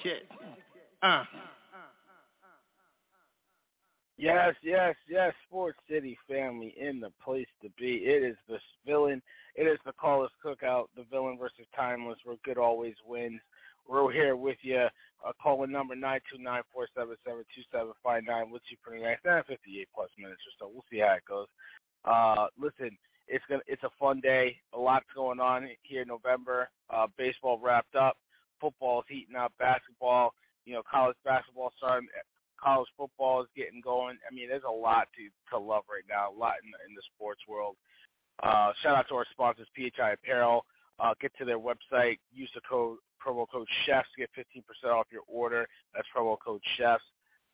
Connecticut. Uh. Yes, yes, yes. Sports City family in the place to be. It is the villain. It is the Call Us Cookout, the villain versus Tymeless, where good always wins. We're here with you. Uh, calling number nine two nine four seven seven two seven five nine. Let's see for the next uh, fifty eight plus minutes or so. We'll see how it goes. Uh, listen, it's gonna it's a fun day. A lot's going on here in November. Uh, baseball wrapped up. Football's heating up. Basketball, you know, college basketball starting. College football is getting going. I mean, there's a lot to to love right now. A lot in the, in the sports world. Uh, shout out to our sponsors, PHI Apparel. Uh, get to their website. Use the code promo code chefs to get 15% off your order. That's promo code chefs.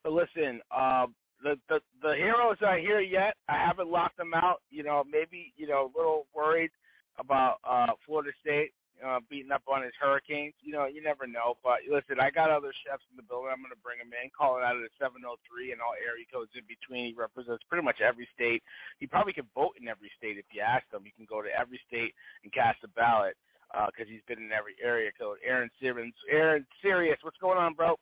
So listen, uh, the, the the heroes aren't here yet. I haven't locked them out. You know, maybe you know a little worried about uh, Florida State uh, beating up on his Hurricanes. You know, you never know. But listen, I got other chefs in the building. I'm going to bring him in. Calling out of the 703 and all area codes in between. He represents pretty much every state. He probably could vote in every state if you ask him. He can go to every state and cast a ballot because uh, he's been in every area code. Aaron Simmons. Aaron, serious. What's going on, bro?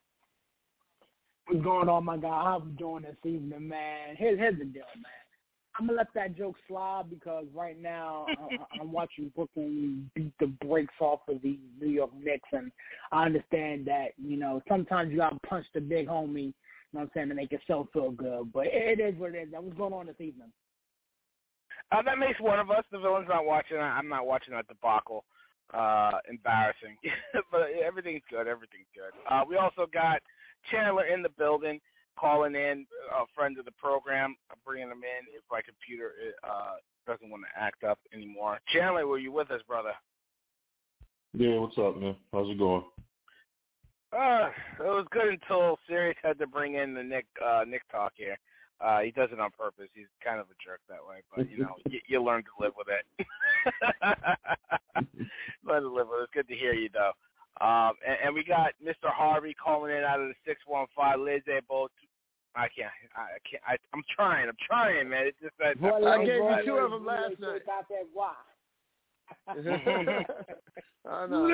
What's going on, my guy? How you doing this evening, man? Here's, here's the deal, man. I'm gonna let that joke slide because right now I, I'm watching Brooklyn beat the brakes off of the New York Knicks, and I understand that you know sometimes you gotta punch the big homie. You know what I'm saying to make yourself feel good, but it is what it is. What's going on this evening? Uh, that makes one of us. The villain's not watching. I'm not watching that debacle. Uh, embarrassing, but everything's good. Everything's good. Uh, we also got Chandler in the building calling in a friend of the program, I'm bringing them in if my computer uh, doesn't want to act up anymore. Chandler, were you with us, brother? Yeah, what's up, man? How's it going? Uh, it was good until Serious had to bring in the Knick uh, Knick talk here. Uh, he does it on purpose. He's kind of a jerk that way, but you know, you, you learn to live with it. learn to live with it. It's good to hear you though. Um, and, and we got Mr. Harvey calling in out of the six one five. Liz both. I can't. I can't. I, I'm trying. I'm trying, man. It's just that. Well, I gave you two of them last night. Got that why? I know.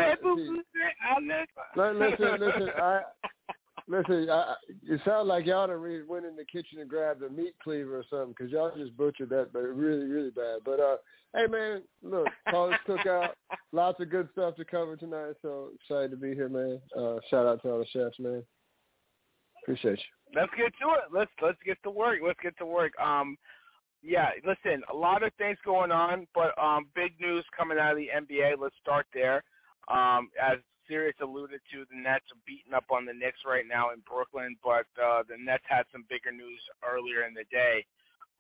listen, listen. I listen. I, it sounds like y'all done re- went in the kitchen and grabbed a meat cleaver or something because y'all just butchered that, but really, really bad. But uh, hey, man, look, college cookout. Lots of good stuff to cover tonight. So excited to be here, man. Uh, shout out to all the chefs, man. Appreciate you. Let's get to it. Let's let's get to work. Let's get to work. Um, yeah, listen, a lot of things going on, but um, big news coming out of the NBA. Let's start there. Um, as Serious alluded to, the Nets are beating up on the Knicks right now in Brooklyn, but uh, the Nets had some bigger news earlier in the day,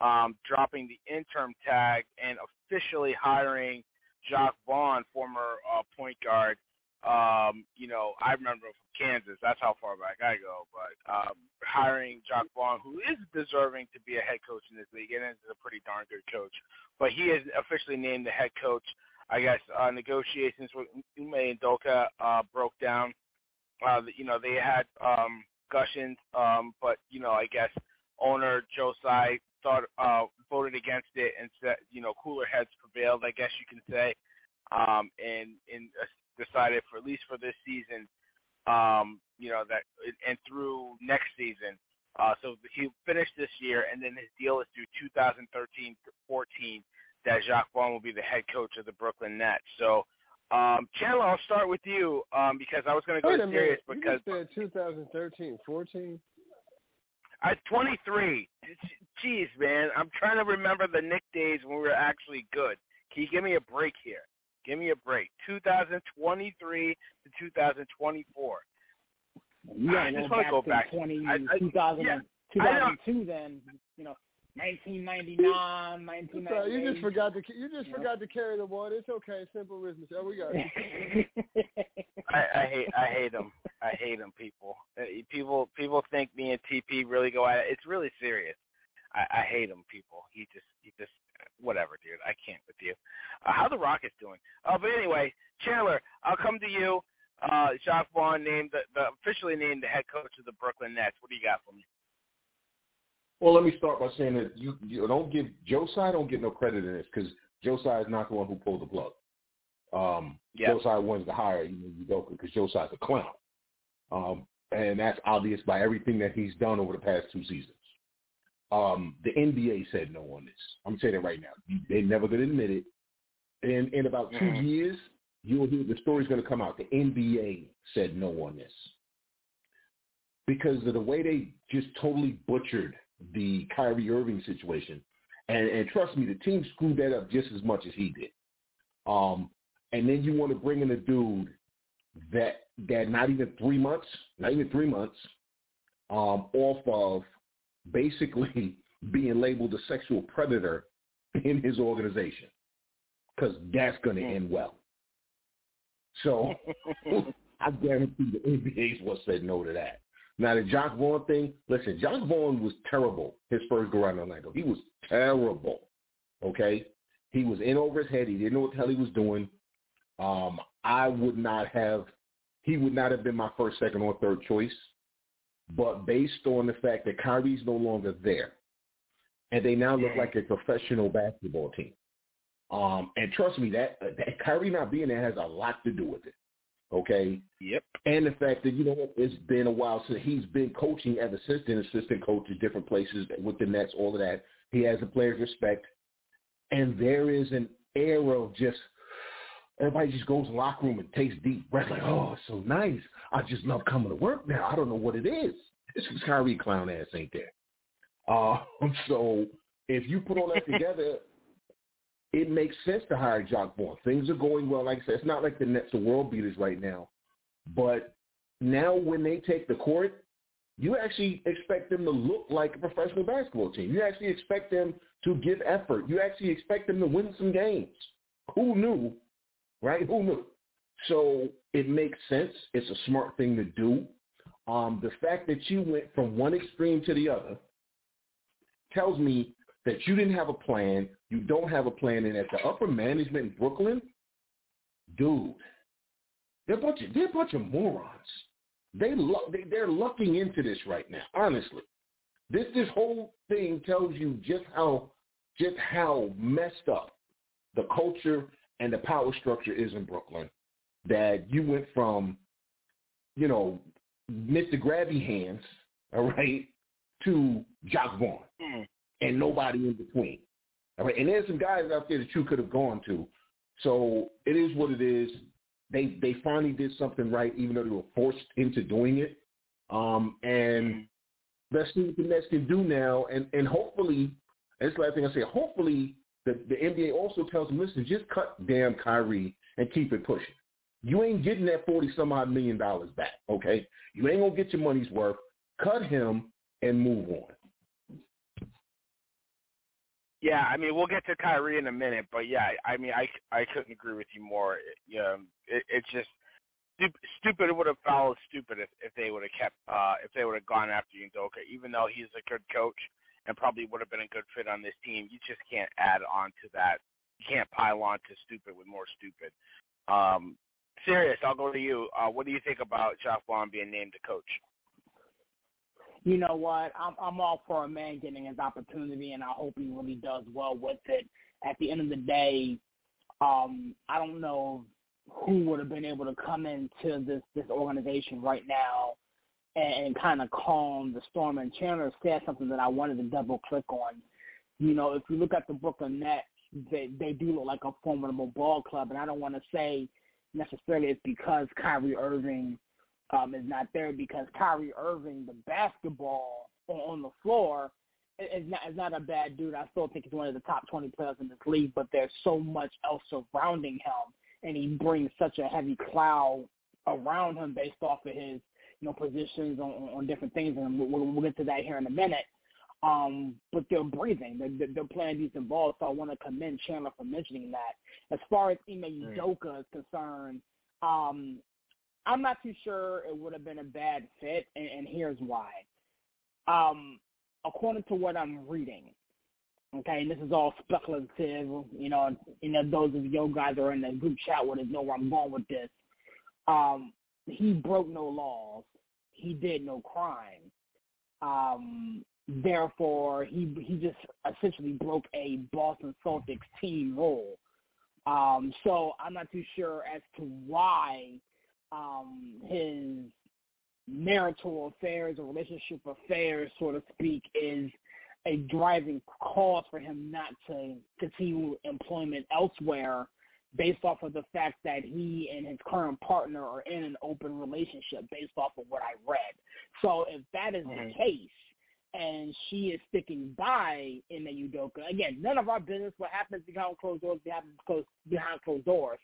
um, dropping the interim tag and officially hiring Jacque Vaughn, former uh, point guard, um, you know, I remember from Kansas. That's how far back I go. But um, hiring Jacque Vaughn, who is deserving to be a head coach in this league, and is a pretty darn good coach. But he is officially named the head coach. I guess uh, negotiations with Ime Udoka uh, broke down. Uh, you know, they had um, discussions, um, but you know, I guess owner Joe Tsai thought uh, voted against it and said, you know, cooler heads prevailed. I guess you can say, um, and and uh, decided for at least for this season, um, you know that and through next season. Uh, so he finished this year, and then his deal is through 2013-14. That Jacque Vaughn will be the head coach of the Brooklyn Nets. So um, Chandler, I'll start with you um, because I was going to go Wait serious minute. because you said 2013, 14. I'm 23. Jeez, man, I'm trying to remember the Knick days when we were actually good. Can you give me a break here? Give me a break. 2023 to 2024. Yeah, I just wanna back go to back. 20, I- I- 2000, yeah, I 2002 then, you know, 1999, It's all right. You just forgot to you just Yeah. forgot to carry the one. It's okay. Simple arithmetic. Oh, we got it. I, I hate I hate them. I hate them. People, Uh, people, people think me and TP really go at it. It's really serious. I, I hate him. People. He just, he just, whatever, dude. I can't with you. Uh, how the Rockets doing? Uh, but anyway, Chandler, I'll come to you. Uh, Jacque Vaughn named the, the officially named the head coach of the Brooklyn Nets. What do you got for me? Well, let me start by saying that you, you don't give Joe Tsai don't get no credit in this because Joe Tsai is not the one who pulled the plug. Um, Yeah. Tsai wants to hire you know Udoka because Joe Tsai's a clown, um, and that's obvious by everything that he's done over the past two seasons. Um, the NBA said no on this. I'm saying it right now. They're never going to admit it. In in about 2 Mhm. years, you'll hear the story's going to come out. The NBA said no on this because of the way they just totally butchered the Kyrie Irving situation. And, and trust me, the team screwed that up just as much as he did. Um, and then you want to bring in a dude that that not even three months, not even three months, um, off of basically being labeled a sexual predator in his organization, because that's going to end well. So I guarantee the NBA's what said no to that. Now the Jacque Vaughn thing, listen, Jacque Vaughn was terrible his first go around Orlando. He was terrible. Okay? He was in over his head. He didn't know what the hell he was doing. Um, I would not have he would not have been my first, second, or third choice. But based on the fact that Kyrie's no longer there and they now look like a professional basketball team. Um, and trust me, that, that Kyrie not being there has a lot to do with it. Okay? Yep. And the fact that, you know, what, it's been a while since he's been coaching as assistant, assistant coach at different places with the Nets, all of that. He has a player's respect. And there is an air of just, everybody just goes in the locker room and takes deep breaths like, oh, it's so nice. I just love coming to work now. I don't know what it is. It's because Kyrie clown ass ain't there. Uh, so if you put all that together, it makes sense to hire Jacque Vaughn. Things are going well. Like I said, it's not like the Nets are world beaters right now. But now when they take the court, you actually expect them to look like a professional basketball team. You actually expect them to give effort. You actually expect them to win some games. Who knew, right? Who knew? So it makes sense. It's a smart thing to do. Um, the fact that you went from one extreme to the other tells me that you didn't have a plan. You don't have a plan, and at the upper management in Brooklyn, dude, they're a bunch of they're a bunch of morons. They, they they're lucking into this right now. Honestly, this this whole thing tells you just how just how messed up the culture and the power structure is in Brooklyn. That you went from, you know, Mr. Grabby Hands, all right, to Jacque Vaughn Mm. And nobody in between. All right, and there's some guys out there that you could have gone to. So it is what it is. They they finally did something right, even though they were forced into doing it. Um, and let's see what the Nets can do now, and and hopefully, is the last thing I say. Hopefully, the the NBA also tells them, listen, just cut damn Kyrie and keep it pushing. You ain't getting that forty some odd million dollars back, okay? You ain't gonna get your money's worth. Cut him and move on. Yeah, I mean, we'll get to Kyrie in a minute, but yeah, I mean, I, I couldn't agree with you more. It, yeah, it, it's just stupid. Would have followed stupid if, if they would have kept, uh, if they would have gone after Udoka, even though he's a good coach and probably would have been a good fit on this team. You just can't add on to that. You can't pile on to stupid with more stupid. Um, serious, I'll go to you. Uh, what do you think about Jacque Vaughn being named a coach? You know what? I'm I'm all for a man getting his opportunity, and I hope he really does well with it. At the end of the day, um, I don't know who would have been able to come into this this organization right now and, and kind of calm the storm. And Chandler said something that I wanted to double click on. You know, if you look at the Brooklyn Nets, they they do look like a formidable ball club, and I don't want to say necessarily it's because Kyrie Irving um, is not there because Kyrie Irving, the basketball on the floor, is not is not a bad dude. I still think he's one of the top twenty players in this league, but there's so much else surrounding him, and he brings such a heavy cloud around him based off of his you know positions on, on different things, and we'll, we'll get to that here in a minute. Um, but they're breathing. They're, they're playing decent ball, so I want to commend Chandler for mentioning that. As far as Ime Udoka is concerned, um, I'm not too sure it would have been a bad fit, and, and here's why. Um, according to what I'm reading, okay, and this is all speculative, you know, you know, those of you guys are in the group chat us know where I'm going with this. Um, he broke no laws. He did no crime. Um, therefore, he he just essentially broke a Boston Celtics team rule. Um, so I'm not too sure as to why um, his marital affairs or relationship affairs, so to speak, is a driving cause for him not to continue employment elsewhere based off of the fact that he and his current partner are in an open relationship based off of what I read. So if that is mm-hmm. the case and she is sticking by in the Udoka, again, none of our business what happens behind closed doors happens behind closed doors.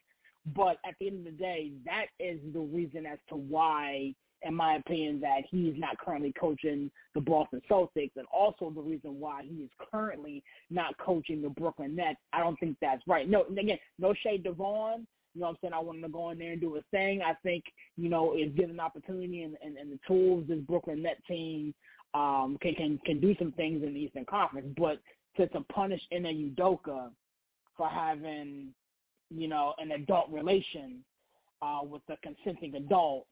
But at the end of the day, that is the reason as to why, in my opinion, that he's not currently coaching the Boston Celtics, and also the reason why he is currently not coaching the Brooklyn Nets. I don't think that's right. No, again, no shade to Vaughn. You know what I'm saying? I want him to go in there and do his thing. I think, you know, if given an opportunity and, and, and the tools this Brooklyn Net team um, can, can can do some things in the Eastern Conference. But to, to punish Ime Udoka for having you know, an adult relation uh, with a consenting adult,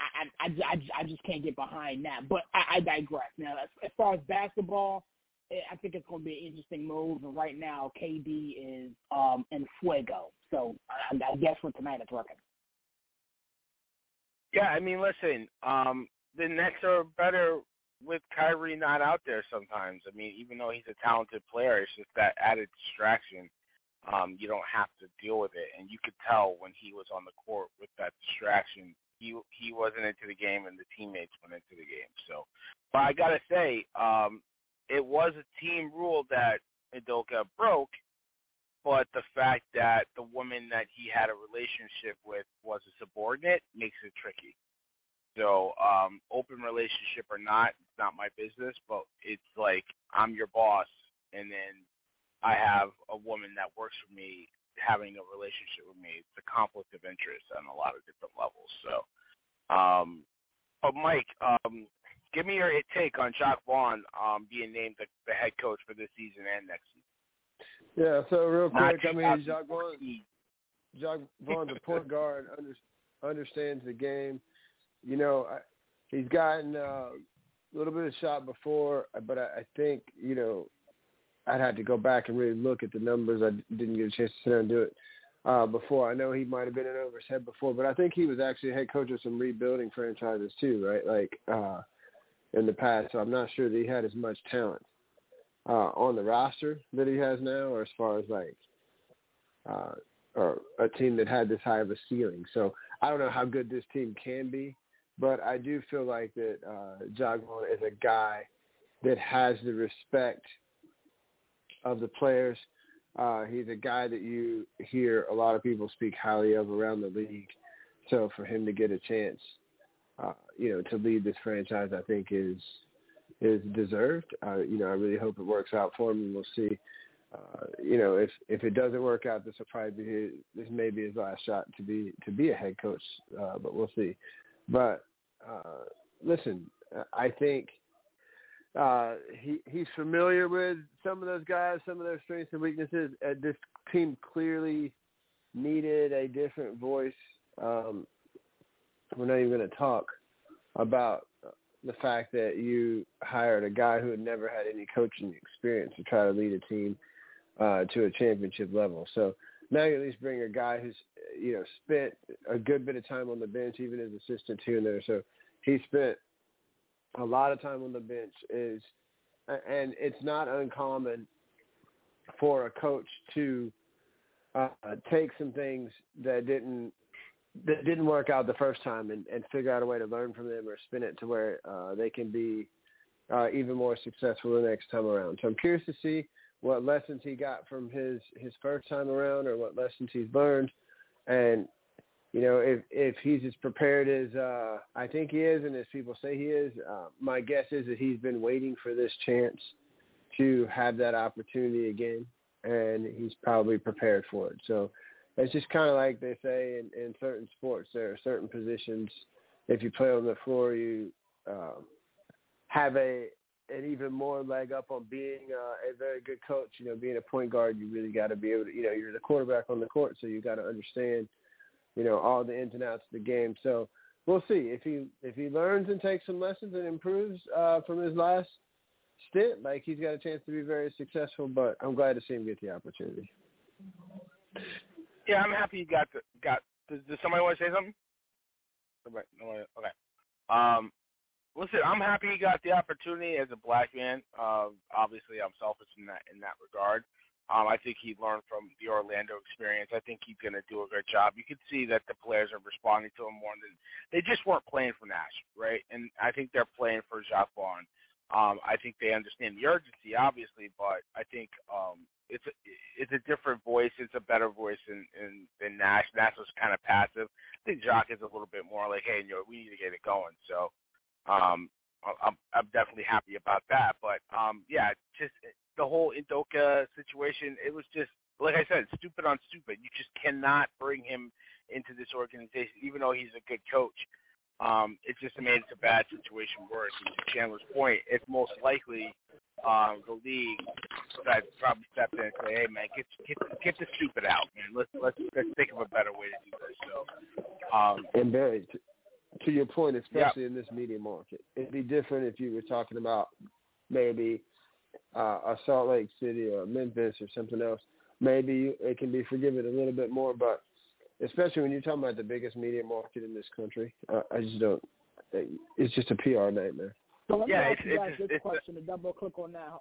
I, I, I, I just can't get behind that. But I, I digress. Now, as, as far as basketball, eh, I think it's going to be an interesting move. And right now, KD is um, in fuego. So I, I guess for tonight it's working. Yeah, I mean, listen, um, the Nets are better with Kyrie not out there sometimes. I mean, even though he's a talented player, it's just that added distraction um, you don't have to deal with it. And you could tell when he was on the court with that distraction, he he wasn't into the game, and the teammates went into the game. So, but I gotta say, um, it was a team rule that Udoka broke. But the fact that the woman that he had a relationship with was a subordinate makes it tricky. So, um, open relationship or not, it's not my business. But it's like I'm your boss, and then I have a woman that works for me having a relationship with me. It's a conflict of interest on a lot of different levels. So, um, but Mike, um, give me your take on Jacque Vaughn um, being named the, the head coach for this season and next season. Yeah. So real quick, I mean, Jacque Vaughn, Jacque Vaughn, the point guard, under, understands the game. You know, I, he's gotten uh, a little bit of shot before, but I, I think you know I'd have to go back and really look at the numbers. I didn't get a chance to sit down and do it uh, before. I know he might have been in over his head before, but I think he was actually head coach of some rebuilding franchises too, right? Like uh, in the past. So I'm not sure that he had as much talent uh, on the roster that he has now, or as far as like uh, or a team that had this high of a ceiling. So I don't know how good this team can be, but I do feel like that uh, Jacque is a guy that has the respect – of the players. Uh, he's a guy that you hear a lot of people speak highly of around the league. So for him to get a chance, uh, you know, to lead this franchise, I think is is deserved. Uh, you know, I really hope it works out for him, we'll see. Uh, you know, if if it doesn't work out, this will probably be his, this may be his last shot to be to be a head coach, uh, but we'll see. But uh, listen, I think uh, he he's familiar with some of those guys, some of their strengths and weaknesses. Uh, this team clearly needed a different voice. Um, we're not even going to talk about the fact that you hired a guy who had never had any coaching experience to try to lead a team uh, to a championship level. So now you at least bring a guy who's you know spent a good bit of time on the bench, even as assistant here and there. So he spent a lot of time on the bench. Is and it's not uncommon for a coach to uh, take some things that didn't that didn't work out the first time and, and figure out a way to learn from them or spin it to where uh, they can be uh, even more successful the next time around. So I'm curious to see what lessons he got from his his first time around or what lessons he's learned, and you know if if he's as prepared as uh, I think he is and as people say he is. Uh, my guess is that he's been waiting for this chance to have that opportunity again, and he's probably prepared for it. So it's just kind of like they say in, in certain sports, there are certain positions. If you play on the floor, you um, have a an even more leg up on being uh, a very good coach. You know, being a point guard, you really got to be able to. You know, you're the quarterback on the court, so you got to understand. You know, all the ins and outs of the game. So we'll see if he if he learns and takes some lessons and improves uh, from his last stint. Like he's got a chance to be very successful. But I'm glad to see him get the opportunity. Yeah, I'm happy you got the, got. Does, does somebody want to say something? Okay. Um, listen, I'm happy he got the opportunity as a black man. Uh, obviously, I'm selfish in that in that regard. Um, I think he learned from the Orlando experience. I think he's going to do a good job. You could see that the players are responding to him more than they just weren't playing for Nash, right? And I think they're playing for Jacque Vaughn. Um, I think they understand the urgency, obviously, but I think um, it's a, it's a different voice. It's a better voice than than, than Nash. Nash was kind of passive. I think Jacque is a little bit more like, hey, you know, we need to get it going. So um, I'm, I'm definitely happy about that. But um, yeah, just the whole Udoka situation. It was just like I said, stupid on stupid. You just cannot bring him into this organization, even though he's a good coach. Um, it just made it a bad situation worse. And to Chandler's point, it's most likely um, the league that probably stepped in and say, "Hey, man, get get get the stupid out, man. Let's let's let's think of a better way to do this." So, um, and Barry, to, to your point, especially yep. in this media market, it'd be different if you were talking about maybe uh, a Salt Lake City or Memphis or something else. Maybe it can be forgiven a little bit more, but especially when you're talking about the biggest media market in this country. Uh, I just don't. It's just a PR nightmare. So let me yeah, ask it's, you guys it's, this question to double click on now.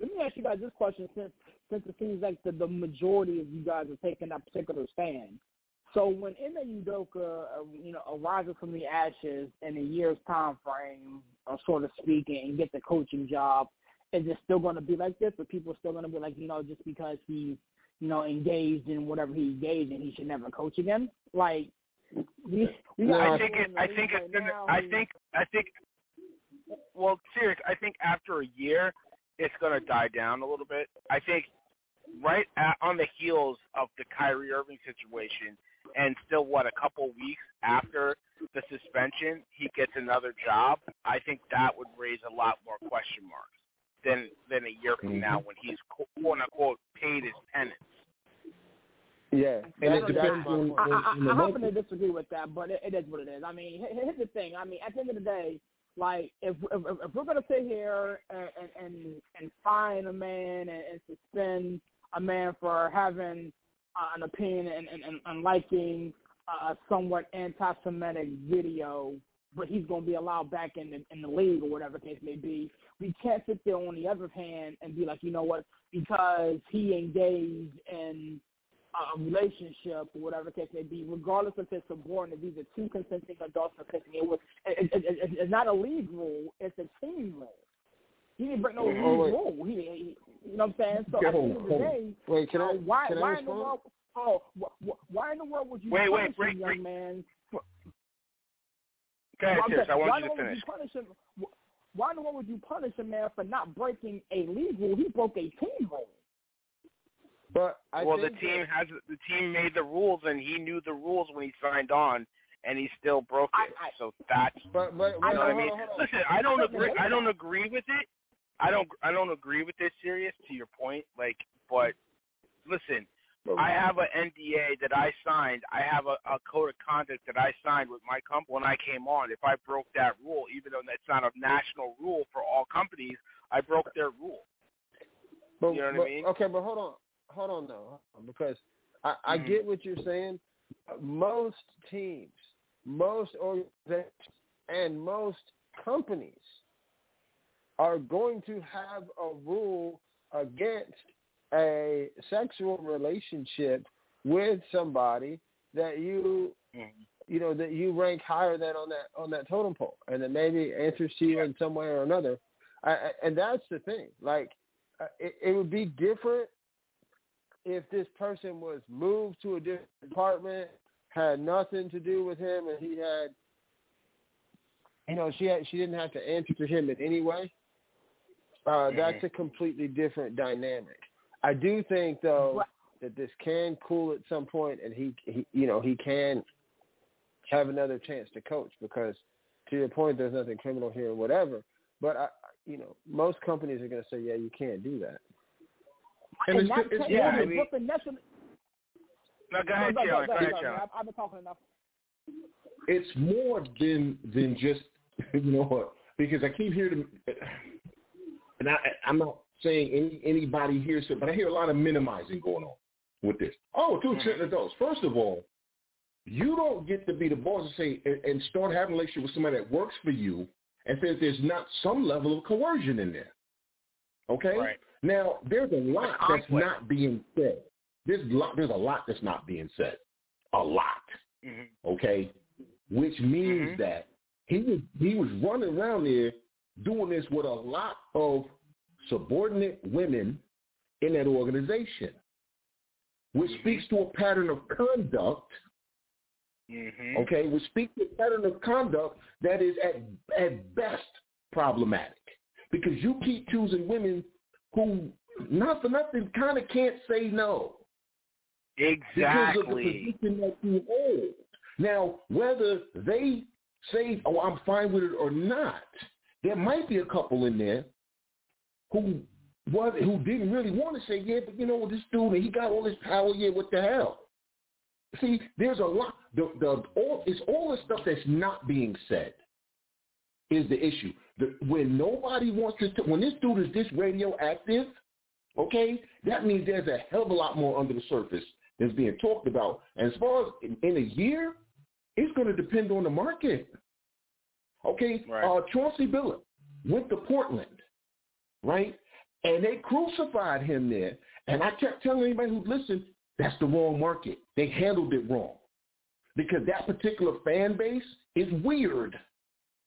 Let me ask you guys this question since since it seems like the, the majority of you guys are taking that particular stand. So when Ime Udoka, uh, you know, arises from the ashes in a year's time frame, or sort of speaking, and get the coaching job, is it still going to be like this? But people are still going to be like, you know, just because he's you know, engaged in whatever he engaged in, he should never coach again. Like, we, we no, I think it. I think right it's gonna. I think. I think. Well, serious. I think after a year, it's gonna die down a little bit. I think right at, on the heels of the Kyrie Irving situation, and still what a couple weeks after the suspension, he gets another job. I think that would raise a lot more question marks than than a year from now when he's quote unquote paid his penance. Yeah, And it depends on, point. I, I, on, on I happen to disagree with that, but it, it is what it is. I mean, he- here's the thing. I mean, at the end of the day, like if if, if we're gonna sit here and and and, and fine a man and, and suspend a man for having uh, an opinion and and, and, and liking a somewhat anti-Semitic video, but he's gonna be allowed back in the in the league or whatever the case may be. We can't sit there on the other hand and be like, you know what, because he engaged in a relationship or whatever the case may be, regardless if it's subordinate. These are two consenting adults consenting. It was it, it, it, it's not a league rule; it's a team rule. He didn't break no league rule. He, he, you know what I'm saying? So at the end of the day, Wait, can I? uh, why can I why in the world? Oh, wh- wh- why in the world would you Wait, punish wait, break, a young break. man? For, Go ahead, I'm I why want in you the to world finish. Would you punish him? Wh- Why in the world would you punish a man for not breaking a league rule? He broke a team rule. But I well, the team that- has the team made the rules, and he knew the rules when he signed on, and he still broke it. I- I- so that's But but you wait, know what I hold mean. on, hold on. Listen, I don't agree. I don't agree with it. I don't. I don't agree with this. Serious to your point, like, but listen, I have an NDA that I signed. I have a, a code of conduct that I signed with my company when I came on. If I broke that rule, even though that's not a national rule for all companies, I broke their rule. But, You know what I mean? Okay, but hold on, hold on though, because I, I Mhm. get what you're saying. Most teams, most organizations, and most companies are going to have a rule against a sexual relationship with somebody that you Mhm. you know that you rank higher than on that on that totem pole, and that maybe answers to you in some way or another. I, and that's the thing. Like, uh, it, it would be different if this person was moved to a different department, had nothing to do with him, and he had, you know, she had she didn't have to answer to him in any way. Uh, That's a completely different dynamic. I do think though Right. that this can cool at some point, and he, he you know, he can have another chance to coach because, to your point, there's nothing criminal here or whatever. But I, you know, most companies are going to say, yeah, you can't do that. And in it's, that it's yeah, the I mean- Brooklyn Nets. No, go ahead, no, no, Jalen. go Go ahead, ahead, I've, I've been talking enough. it's more than than just you know what because I keep hearing and I I'm not saying any anybody here so but I hear a lot of minimizing going on with this. Oh, two certain adults. First of all, you don't get to be the boss and say and, and start having a relationship with somebody that works for you and says there's not some level of coercion in there. Okay? Right. Now there's a lot that's not being said. There's lot there's a lot that's not being said. A lot Mhm. okay? Which means Mhm. that he was he was running around there doing this with a lot of subordinate women in that organization, which Mhm. speaks to a pattern of conduct, Mhm. okay, which speaks to a pattern of conduct that is at at best problematic. Because you keep choosing women who, not for nothing, kind of can't say no Exactly. because of the position that you hold. Now, whether they say, "Oh, I'm fine with it" or not, there might be a couple in there who was who didn't really want to say, "Yeah, but you know this dude, he got all this power. Yeah, what the hell?" See, there's a lot. The the all it's all the stuff that's not being said is the issue. The, when nobody wants to, when this dude is this radioactive, okay, that means there's a hell of a lot more under the surface that's being talked about. And as far as in, in a year, it's going to depend on the market. Okay, Right. uh, Chauncey Billups went to Portland, right? And they crucified him there. And I kept telling anybody who listened, that's the wrong market. They handled it wrong. Because that particular fan base is weird.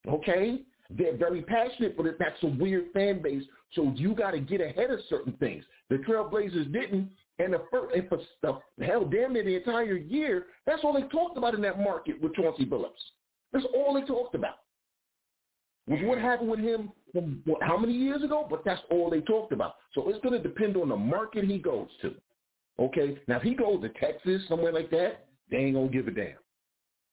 Okay? They're very passionate, but it that's a weird fan base. So you got to get ahead of certain things. The Trailblazers didn't. And the first, and for the hell, damn near the entire year, that's all they talked about in that market with Chauncey Billups. That's all they talked about. Was what happened with him from what, how many years ago? But that's all they talked about. So it's going to depend on the market he goes to. Okay? Now, if he goes to Texas, somewhere like that, they ain't going to give a damn.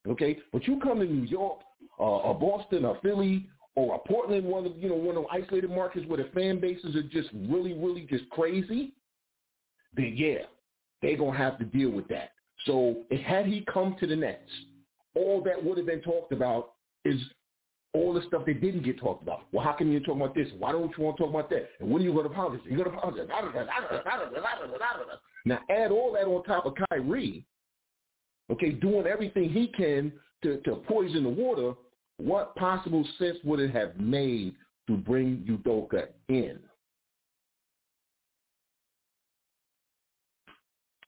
Okay? But you come to New York, uh, or Boston, or Philly, or Portland, one of you know one of the isolated markets where the fan bases are just really, really just crazy, then yeah, they're gonna have to deal with that. So had he come to the Nets, all that would have been talked about is all the stuff that didn't get talked about. Well, how come you talk about this? Why don't you want to talk about that? And when are you going to apologize? You're going to apologize. Now add all that on top of Kyrie, okay, doing everything he can to, to poison the water. What possible sense would it have made to bring Udoka in?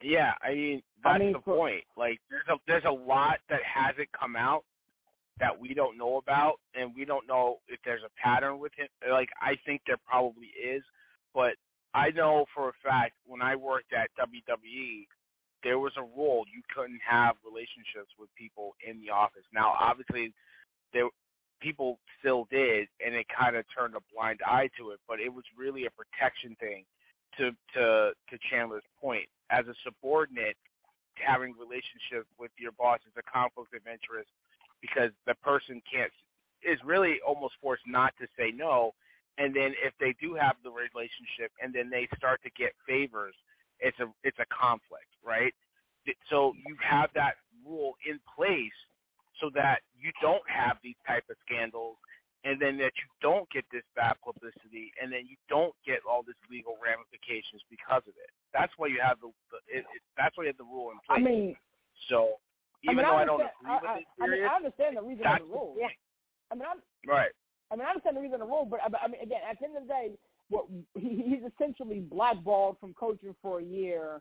Yeah, I mean that's I mean, the for- point. Like there's a there's a lot that hasn't come out that we don't know about, and we don't know if there's a pattern with him. Like I think there probably is, but I know for a fact when I worked at WWE, there was a rule you couldn't have relationships with people in the office. Now, obviously, there people still did, and it kind of turned a blind eye to it. But it was really a protection thing. To to to Chandler's point, as a subordinate, having relationship with your boss is a conflict of interest because the person can't is really almost forced not to say no. And then if they do have the relationship, and then they start to get favors, it's a it's a conflict, right? So you have that rule in place so that you don't have these type of scandals and then that you don't get this bad publicity, and then you don't get all this legal ramifications because of it. That's why you have the, the it, it, that's why you have the rule in place. I mean, so even I mean, though I, I, don't agree with I, it, I, mean, I understand the reason of the rule. The I mean, I'm, right. I mean, I understand the reason of the rule, but I mean, again, at the end of the day, what he, he's essentially blackballed from coaching for a year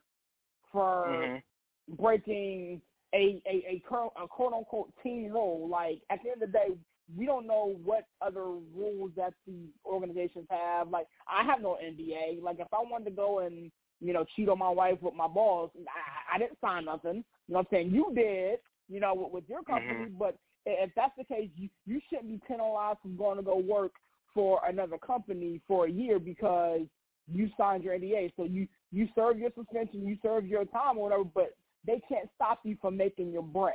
for mm-hmm. breaking a a, a, a quote unquote team rule. Like at the end of the day, we don't know what other rules that the organizations have. Like I have no NDA. Like if I wanted to go and you know cheat on my wife with my boss, I, I didn't sign nothing. You know what I'm saying? You did. You know with, with your company, mm-hmm. but if that's the case, you you shouldn't be penalized from going to go work for another company for a year because you signed your NDA. So you you serve your suspension, you serve your time or whatever, but they can't stop you from making your bread.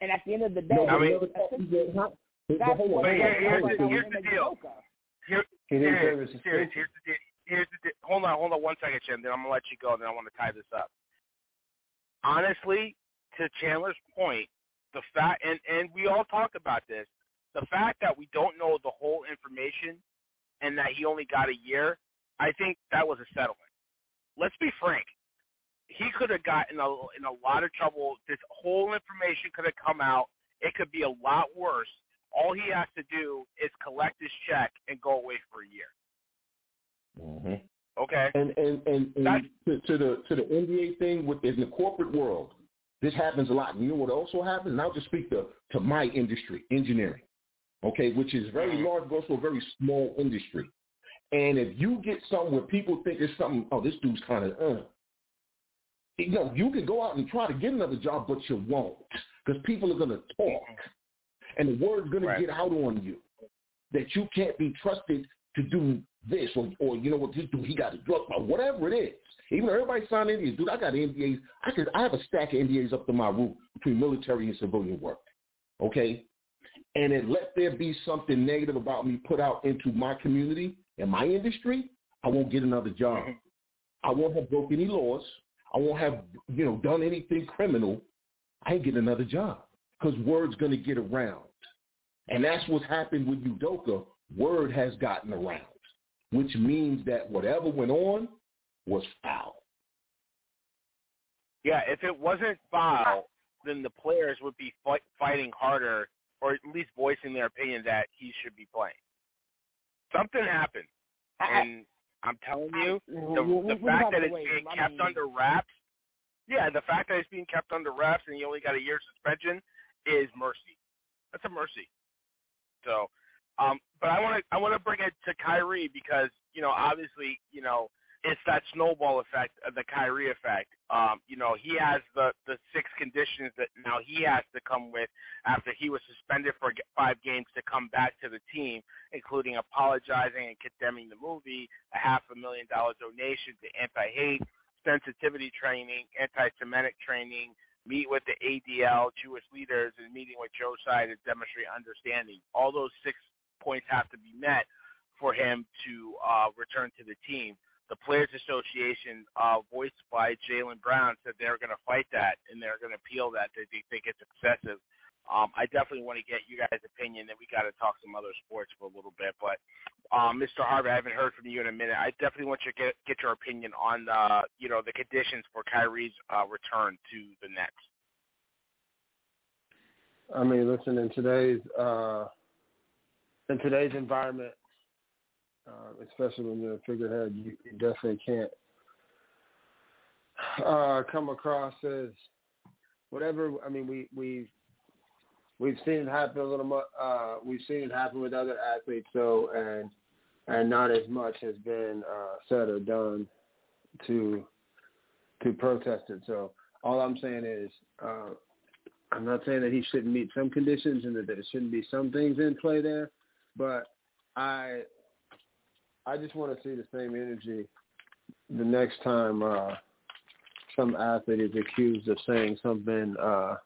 And at the end of the day, no, I mean, that's hold what on, here, here's, the, on. here's the deal. Here, here, serve his here, suspension. here's the deal. Here's the. Hold on, hold on one second, Jim. Then I'm gonna let you go. Then I want to tie this up. Honestly, to Chandler's point, the fact, and and we all talk about this, the fact that we don't know the whole information, and that he only got a year, I think that was a settlement. Let's be frank. He could have gotten a, in a lot of trouble. This whole information could have come out. It could be a lot worse. All he has to do is collect his check and go away for a year. Mm-hmm. Okay. And and and, and to, to the to the NBA thing with in the corporate world, this happens a lot. You know what also happens? And I'll just speak to to my industry, engineering, okay, which is very Mhm. large, but also a very small industry. And if you get something where people think it's something, oh, this dude's kind of, uh, you know, you can go out and try to get another job, but you won't because people are going to talk, and the word's going Right. to get out on you that you can't be trusted to do this or, or you know what this dude he got a drug or whatever it is. Even though everybody signed NDAs, dude, I got NDAs. I could I have a stack of NDAs up to my roof between military and civilian work. Okay? And then let there be something negative about me put out into my community and my industry, I won't get another job. Mhm. I won't have broke any laws. I won't have, you know, done anything criminal. I ain't getting another job because word's going to get around. And that's what's happened with Udoka. Word has gotten around, which means that whatever went on was foul. Yeah, if it wasn't foul, then the players would be fight, fighting harder, or at least voicing their opinion that he should be playing. Something happened, and I'm telling you, the, the fact that it's being kept under wraps, yeah, the fact that it's being kept under wraps and you only got a year suspension is mercy. That's a mercy. So, um, but I want to I want to bring it to Kyrie because you know obviously you know it's that snowball effect, uh, the Kyrie effect. Um, you know he has the the six conditions that now he has to come with after he was suspended for five games to come back to the team, including apologizing and condemning the movie, a half a million dollar donation to anti-hate sensitivity training, anti-Semitic training, meet with the ADL, Jewish leaders, and meeting with Joe Tsai to demonstrate understanding. All those six points have to be met for him to uh, return to the team. The Players Association, uh, voiced by Jaylen Brown, said they're going to fight that and they're going to appeal that. They think it's excessive. Um, I definitely want to get you guys' opinion, and we got to talk some other sports for a little bit. But um, Mr. Harvey, I haven't heard from you in a minute. I definitely want you to get get your opinion on uh, you know the conditions for Kyrie's uh, return to the Nets. I mean, listen, in today's uh, in today's environment, uh, especially when you're a figurehead, you, you definitely can't uh, come across as whatever. I mean, we we we've seen it happen a little. Uh, we've seen it happen with other athletes. So and and not as much has been uh, said or done to to protest it. So all I'm saying is. Uh, I'm not saying that he shouldn't meet some conditions and that there shouldn't be some things in play there, but I I just want to see the same energy the next time uh, some athlete is accused of saying something uh,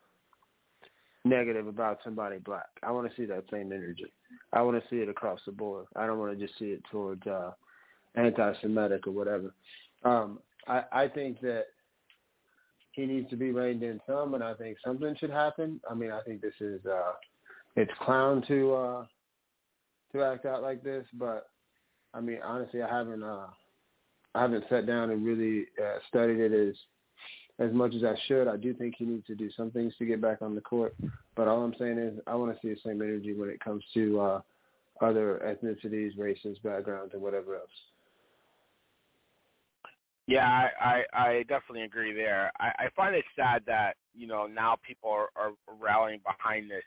negative about somebody black. I want to see that same energy. I want to see it across the board. I don't want to just see it towards uh, anti-Semitic or whatever. Um, I, I think that he needs to be reined in some, and I think something should happen. I mean, I think this is uh, it's clown to uh, to act out like this, but I mean, honestly, I haven't uh, I haven't sat down and really uh, studied it as as much as I should. I do think he needs to do some things to get back on the court, but all I'm saying is I want to see the same energy when it comes to uh, other ethnicities, races, backgrounds, and whatever else. Yeah, I, I, I definitely agree there. I, I find it sad that you know now people are, are rallying behind this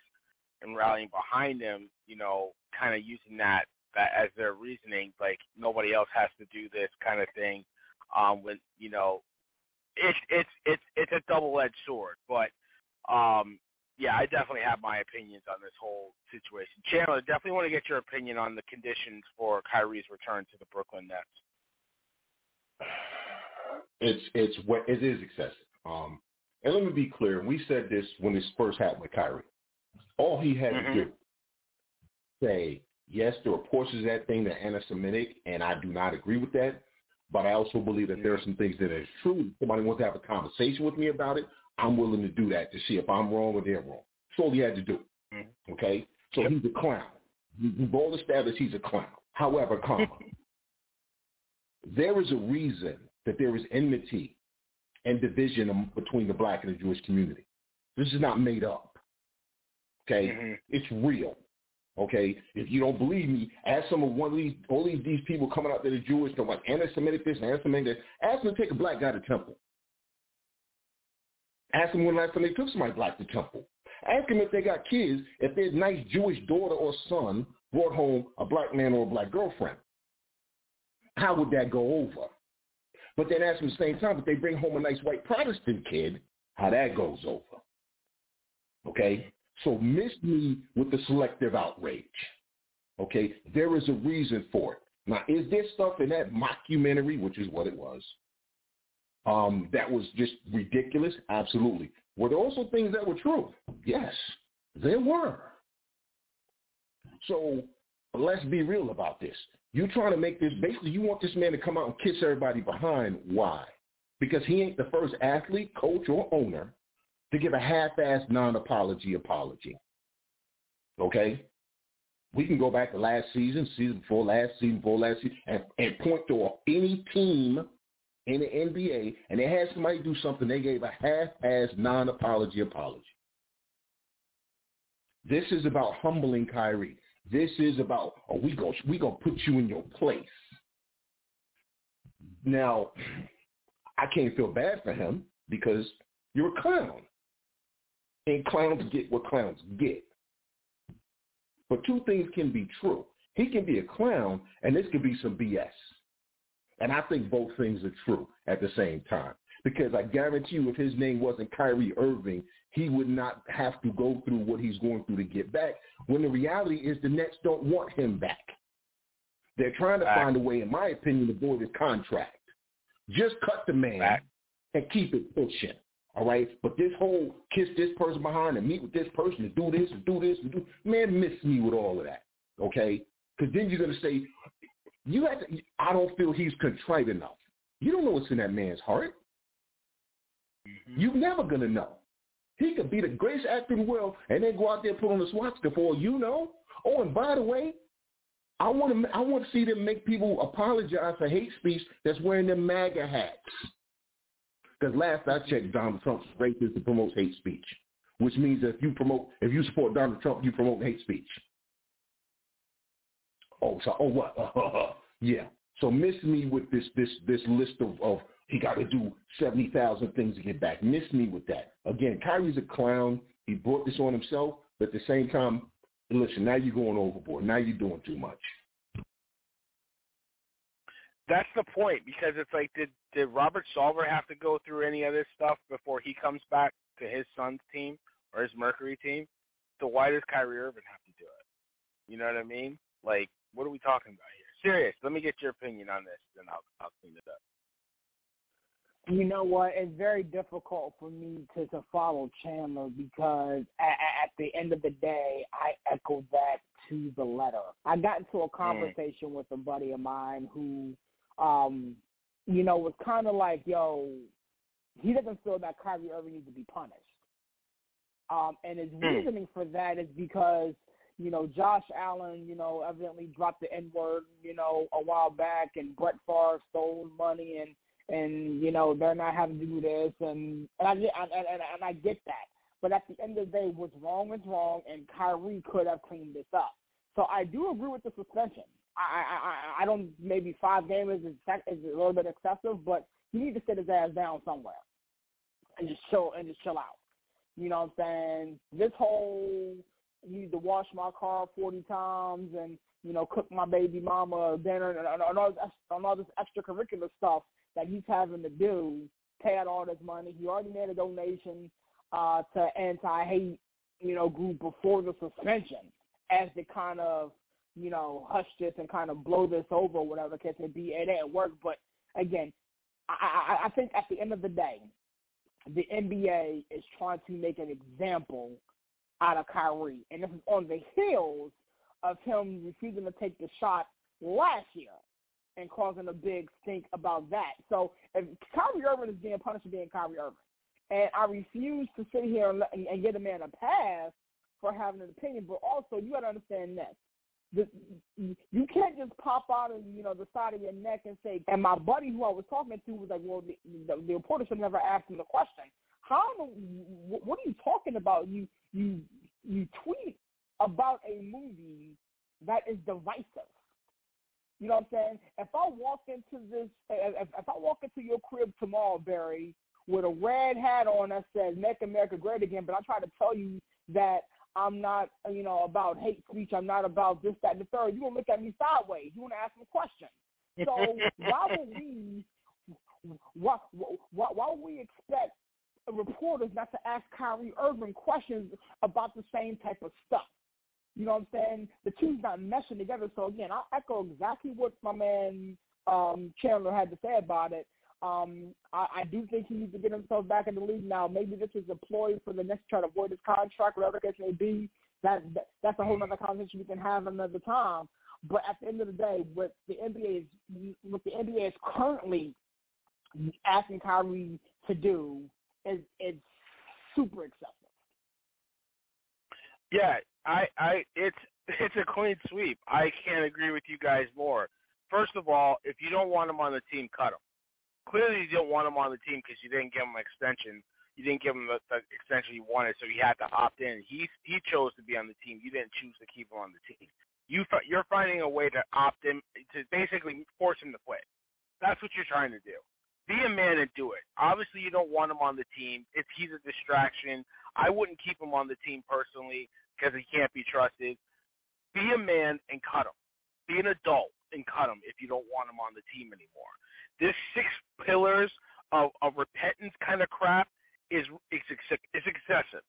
and rallying behind them, You know, kind of using that that as their reasoning, like nobody else has to do this kind of thing. Um, when you know, it's it's it's it's a double edged sword. But um, yeah, I definitely have my opinions on this whole situation. Chandler, definitely want to get your opinion on the conditions for Kyrie's return to the Brooklyn Nets it's it's what it is excessive. Um, and let me be clear. We said this when this first happened with Kyrie. All he had mm-hmm. to do say yes, there are portions of that thing that are anti-Semitic, and I do not agree with that. But I also believe that there are some things that are true. If somebody wants to have a conversation with me about it, I'm willing to do that to see if I'm wrong or they're wrong. That's all he had to do. Mm-hmm. Okay? So yep. he's a clown. We've all established he's a clown. However, comma, there is a reason that there is enmity and division between the black and the Jewish community. This is not made up. Okay, mm-hmm. it's real. Okay, if you don't believe me, ask some of one of these all these these people coming out that are Jewish, they're like anti-Semitic this and anti-Semitic that. Ask them to take a black guy to temple. Ask them when last time they took somebody black to temple. Ask them if they got kids, if their nice Jewish daughter or son brought home a black man or a black girlfriend. How would that go over? But then ask them at the same time, if they bring home a nice white Protestant kid, how that goes over. Okay? So miss me with the selective outrage. Okay? There is a reason for it. Now, is there stuff in that mockumentary, which is what it was, um, that was just ridiculous? Absolutely. Were there also things that were true? Yes, there were. So let's be real about this. You're trying to make this basically you want this man to come out and kiss everybody behind. Why? Because he ain't the first athlete, coach, or owner to give a half-assed non-apology apology. Okay? We can go back to last season, season before last season, before last season, and, and point to any team in the NBA, and they had somebody do something, they gave a half-assed non-apology apology. This is about humbling Kyrie. This is about, oh, we go, we gonna put you in your place. Now, I can't feel bad for him because you're a clown, and clowns get what clowns get. But two things can be true. He can be a clown, and this could be some BS. And I think both things are true at the same time. Because I guarantee you, if his name wasn't Kyrie Irving, he would not have to go through what he's going through to get back. When the reality is the Nets don't want him back. They're trying to back. find a way, in my opinion, to void his contract. Just cut the man back. and keep it pushing. All right, but this whole kiss this person behind and meet with this person and do this and do this and do man, miss me with all of that. Okay, because then you're gonna say you have to. I don't feel he's contrite enough. You don't know what's in that man's heart. Mm-hmm. You're never gonna know. He could be the greatest actor in the world and then go out there and put on a swastika for you know. Oh, and by the way, I want to I want to see them make people apologize for hate speech that's wearing them MAGA hats. Because last I checked, Donald Trump's racist to promote hate speech, which means if you promote, if you support Donald Trump, you promote hate speech. Oh, so oh what? yeah. So miss me with this this this list of, of he got to do 70,000 things to get back. Miss me with that. Again, Kyrie's a clown. He brought this on himself. But at the same time, listen, now you're going overboard. Now you're doing too much. That's the point because it's like, did did Robert Sarver have to go through any of this stuff before he comes back to his son's team or his Mercury team? So why does Kyrie Irving have to do it? You know what I mean? Like, what are we talking about here? Serious. Let me get your opinion on this, then I'll I'll clean it up. You know what? It's very difficult for me to, to follow Chandler because at, at the end of the day, I echo that to the letter. I got into a conversation mm. with a buddy of mine who um you know, was kind of like, yo, he doesn't feel that Kyrie Irving needs to be punished. Um, and his Hmm. reasoning for that is because, you know, Josh Allen, you know, evidently dropped the N word, you know, a while back, and Brett Favre stole money, and and you know they're not having to do this, and and I get- and, and, and I get that. But at the end of the day, what's wrong is wrong, and Kyrie could have cleaned this up. So I do agree with the suspension. I I I, don't maybe five games is is a little bit excessive, but he need to sit his ass down somewhere and just chill and just chill out. You know what I'm saying? This whole need to wash my car forty times and you know cook my baby mama dinner and, and, and, all, this, and all this extracurricular stuff that he's having to do, pay out all this money. He already made a donation uh, to anti-hate, you know, group before the suspension, as they kind of, you know, hush this and kind of blow this over, whatever the case may be. It didn't work, but again, I, I, I think at the end of the day, the NBA is trying to make an example out of Kyrie, and this is on the heels of him refusing to take the shot last year and causing a big stink about that. So if Kyrie Irving is being punished for being Kyrie Irving, and I refuse to sit here and, let, and, and get a man a pass for having an opinion, but also you got to understand this. The, you can't just pop out of you know the side of your neck and say. And my buddy who I was talking to was like, "Well, the, the, the reporter should never ask him the question. How? What are you talking about? You you you tweet about a movie that is divisive. You know what I'm saying? If I walk into this, if, if I walk into your crib tomorrow, Barry, with a red hat on that says "Make America Great Again," but I try to tell you that I'm not, you know, about hate speech. I'm not about this, that, and the third. You gonna look at me sideways. You wanna ask me questions. So why would we? Why, why, why would we expect reporters not to ask Kyrie Irving questions about the same type of stuff? You know what I'm saying? The two's not meshing together. So again, I'll echo exactly what my man um, Chandler had to say about it. Um, I, I do think he needs to get himself back in the league now. Maybe this is a ploy for the next try to avoid his contract, whatever case may be. That, that that's a whole other conversation we can have another time. But at the end of the day, what the NBA is what the NBA is currently asking Kyrie to do is is super excessive. Yeah, I, I, it's it's a clean sweep. I can't agree with you guys more. First of all, if you don't want him on the team, cut him. Clearly, you don't want him on the team because you didn't give him an extension. You didn't give him the, the extension you wanted, so he had to opt in. He he chose to be on the team. You didn't choose to keep him on the team. You you're finding a way to opt in to basically force him to quit. That's what you're trying to do. Be a man and do it. Obviously, you don't want him on the team. If he's a distraction, I wouldn't keep him on the team personally because he can't be trusted. Be a man and cut him. Be an adult and cut him if you don't want him on the team anymore. This six pillars of, of repentance kind of crap is is, excessive.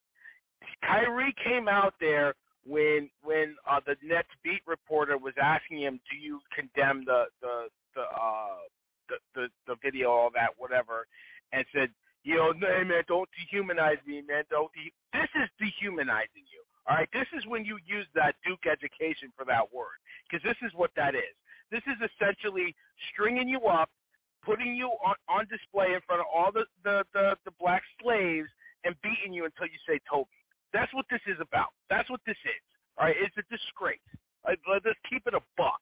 Kyrie came out there when when uh, the Nets beat reporter was asking him, "Do you condemn the the the uh, the, the the video, all that, whatever?" and said, "You know, hey man, don't dehumanize me, man. Don't de- This is dehumanizing you. All right, this is when you use that Duke education for that word, because this is what that is. This is essentially stringing you up, putting you on, on display in front of all the, the, the, the black slaves, and beating you until you say Toby. That's what this is about. That's what this is. All right, it's a disgrace. Like, let's keep it a buck.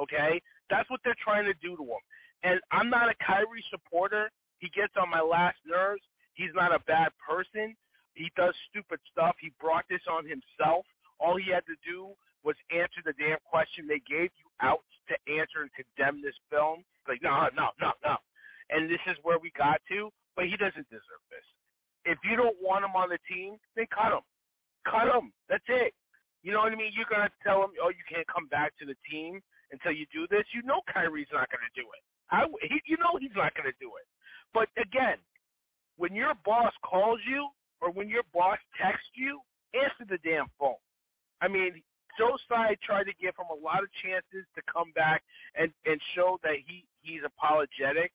Okay, that's what they're trying to do to him. And I'm not a Kyrie supporter. He gets on my last nerves. He's not a bad person. He does stupid stuff. He brought this on himself. All he had to do was answer the damn question they gave you out to answer and condemn this film. Like, no, no, no, no. And this is where we got to, but he doesn't deserve this. If you don't want him on the team, then cut him. Cut him. That's it. You know what I mean? You're going to tell him, oh, you can't come back to the team until you do this. You know Kyrie's not going to do it. I, he, you know he's not going to do it. But again, when your boss calls you or when your boss texts you, answer the damn phone. I mean, Joe Tsai tried to give him a lot of chances to come back and and show that he he's apologetic,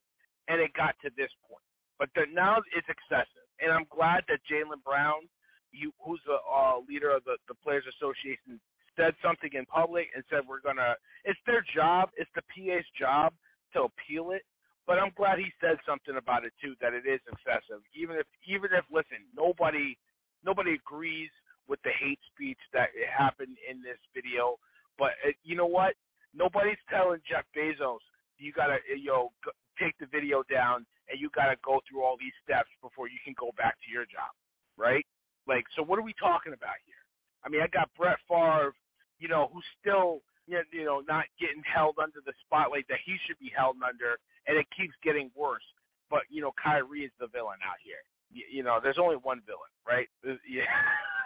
and it got to this point. But the, now it's excessive, and I'm glad that Jaylen Brown, you, who's the uh, leader of the the Players Association, said something in public and said we're gonna. It's their job. It's the PA's job to appeal it. but I'm glad he said something about it too, that it is excessive. Even if, even if, listen, nobody, nobody agrees with the hate speech that happened in this video, but uh, you know what? Nobody's telling Jeff Bezos you gotta, uh, you know, take the video down and you gotta go through all these steps before you can go back to your job, right? Like, so what are we talking about here? I mean, I got Brett Favre, you know, who's still, you know, not getting held under the spotlight that he should be held under, and it keeps getting worse. But you know, Kyrie is the villain out here. You, you know, there's only one villain, right? Yeah.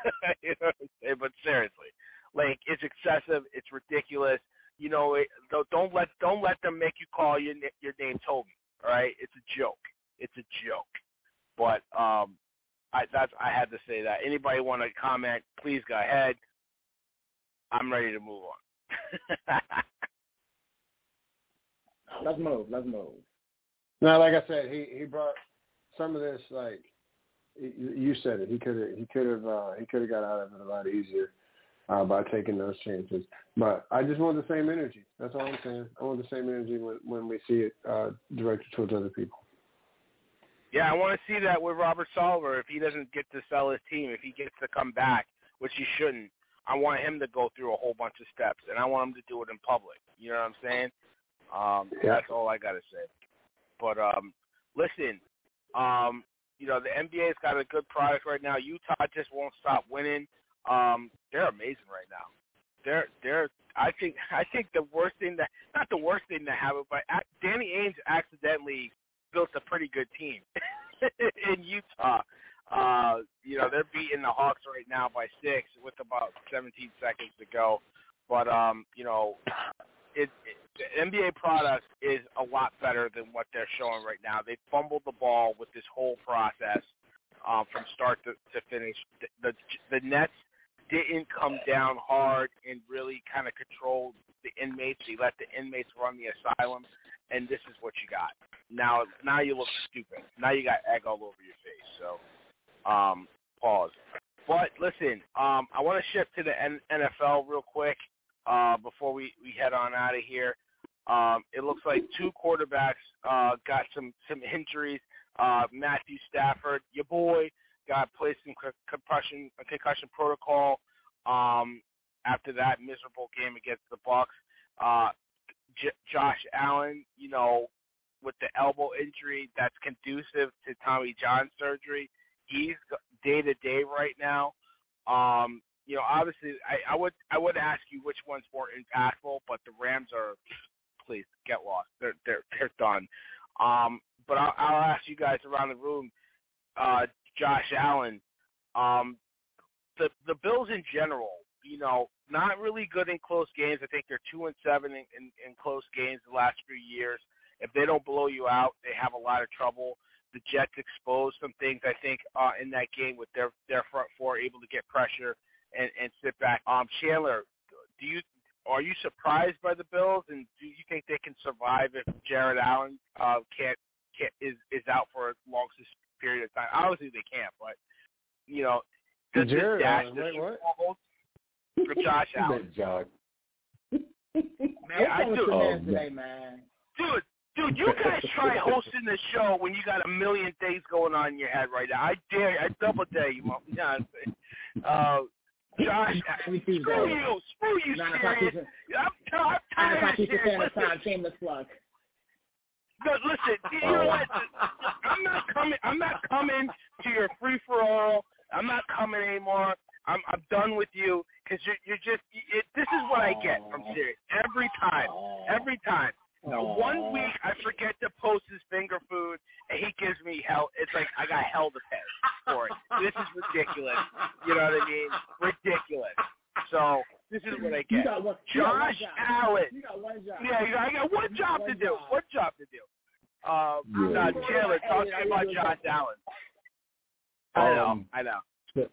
you know but seriously, like it's excessive. It's ridiculous. You know, it, don't let don't let them make you call your your name Toby. All right, it's a joke. It's a joke. But um, I that's I had to say that. Anybody want to comment? Please go ahead. I'm ready to move on. let's move. Let's move. Now, like I said, he he brought some of this. Like you said it, he could have he could have uh, he could have got out of it a lot easier uh, by taking those chances. But I just want the same energy. That's all I'm saying. I want the same energy when when we see it uh, directed towards other people. Yeah, I want to see that with Robert Sarver if he doesn't get to sell his team, if he gets to come back, which he shouldn't. I want him to go through a whole bunch of steps, and I want him to do it in public. You know what I'm saying? Um, yeah. That's all I got to say. But um, listen, um, you know the NBA's got a good product right now. Utah just won't stop winning. Um, they're amazing right now. They're they're. I think I think the worst thing that not the worst thing to have it, but Danny Ainge accidentally built a pretty good team in Utah. Uh, you know, they're beating the Hawks right now by six with about 17 seconds to go. But um, you know, it, it the NBA product is a lot better than what they're showing right now. They fumbled the ball with this whole process um, from start to, to finish. The, the the Nets didn't come down hard and really kind of control the inmates. They let the inmates run the asylum, and this is what you got. Now, now you look stupid. Now you got egg all over your face. So, um, pause. But listen, um, I want to shift to the N- NFL real quick uh, before we, we head on out of here. Um, it looks like two quarterbacks uh, got some some injuries. Uh, Matthew Stafford, your boy, got placed in concussion concussion protocol. Um, after that miserable game against the Bucs, uh, J- Josh Allen, you know, with the elbow injury that's conducive to Tommy John surgery. He's day to day right now. Um, you know, obviously, I, I would I would ask you which one's more impactful, but the Rams are, please get lost. They're they're they're done. Um, but I'll, I'll ask you guys around the room, uh, Josh Allen, um, the the Bills in general, you know, not really good in close games. I think they're two and seven in, in, in close games the last few years. If they don't blow you out, they have a lot of trouble. The Jets exposed some things I think uh, in that game with their their front four able to get pressure and, and sit back. Um, Chandler, do you are you surprised by the Bills, and do you think they can survive if Jared Allen uh, can't, can't is is out for a long period of time? Obviously they can't, but you know, does Jared this dash Allen, the wait, Super what? Bowl for Josh Allen? John. Man, I do. Oh, today, man. Dude, dude, you guys try hosting the show when you got a million things going on in your head right now. I dare, I double dare you, Mom. Yeah, uh, Josh, screw you, screw you, Nine o'clock. I'm, I'm Nine tired o'clock of Eastern Serious. Listen, Time. Shameless plug. no, listen, you know what? I'm not coming. I'm not coming to your free for all. I'm not coming anymore. I'm I'm done with you because you're you're just. It, this is what I get from Serious every time. Every time. Now, one week I forget to post his finger food, and he gives me hell. It's like I got hell to pay for it. This is ridiculous. You know what I mean? Ridiculous. So this is what I You get. got one, you got one Josh job. Allen. You got one job. Yeah, you got, I got one job to do. job. One job to do. Um, Yeah. now, Chandler, talk to me about Josh Allen. I know, Um, I know. So,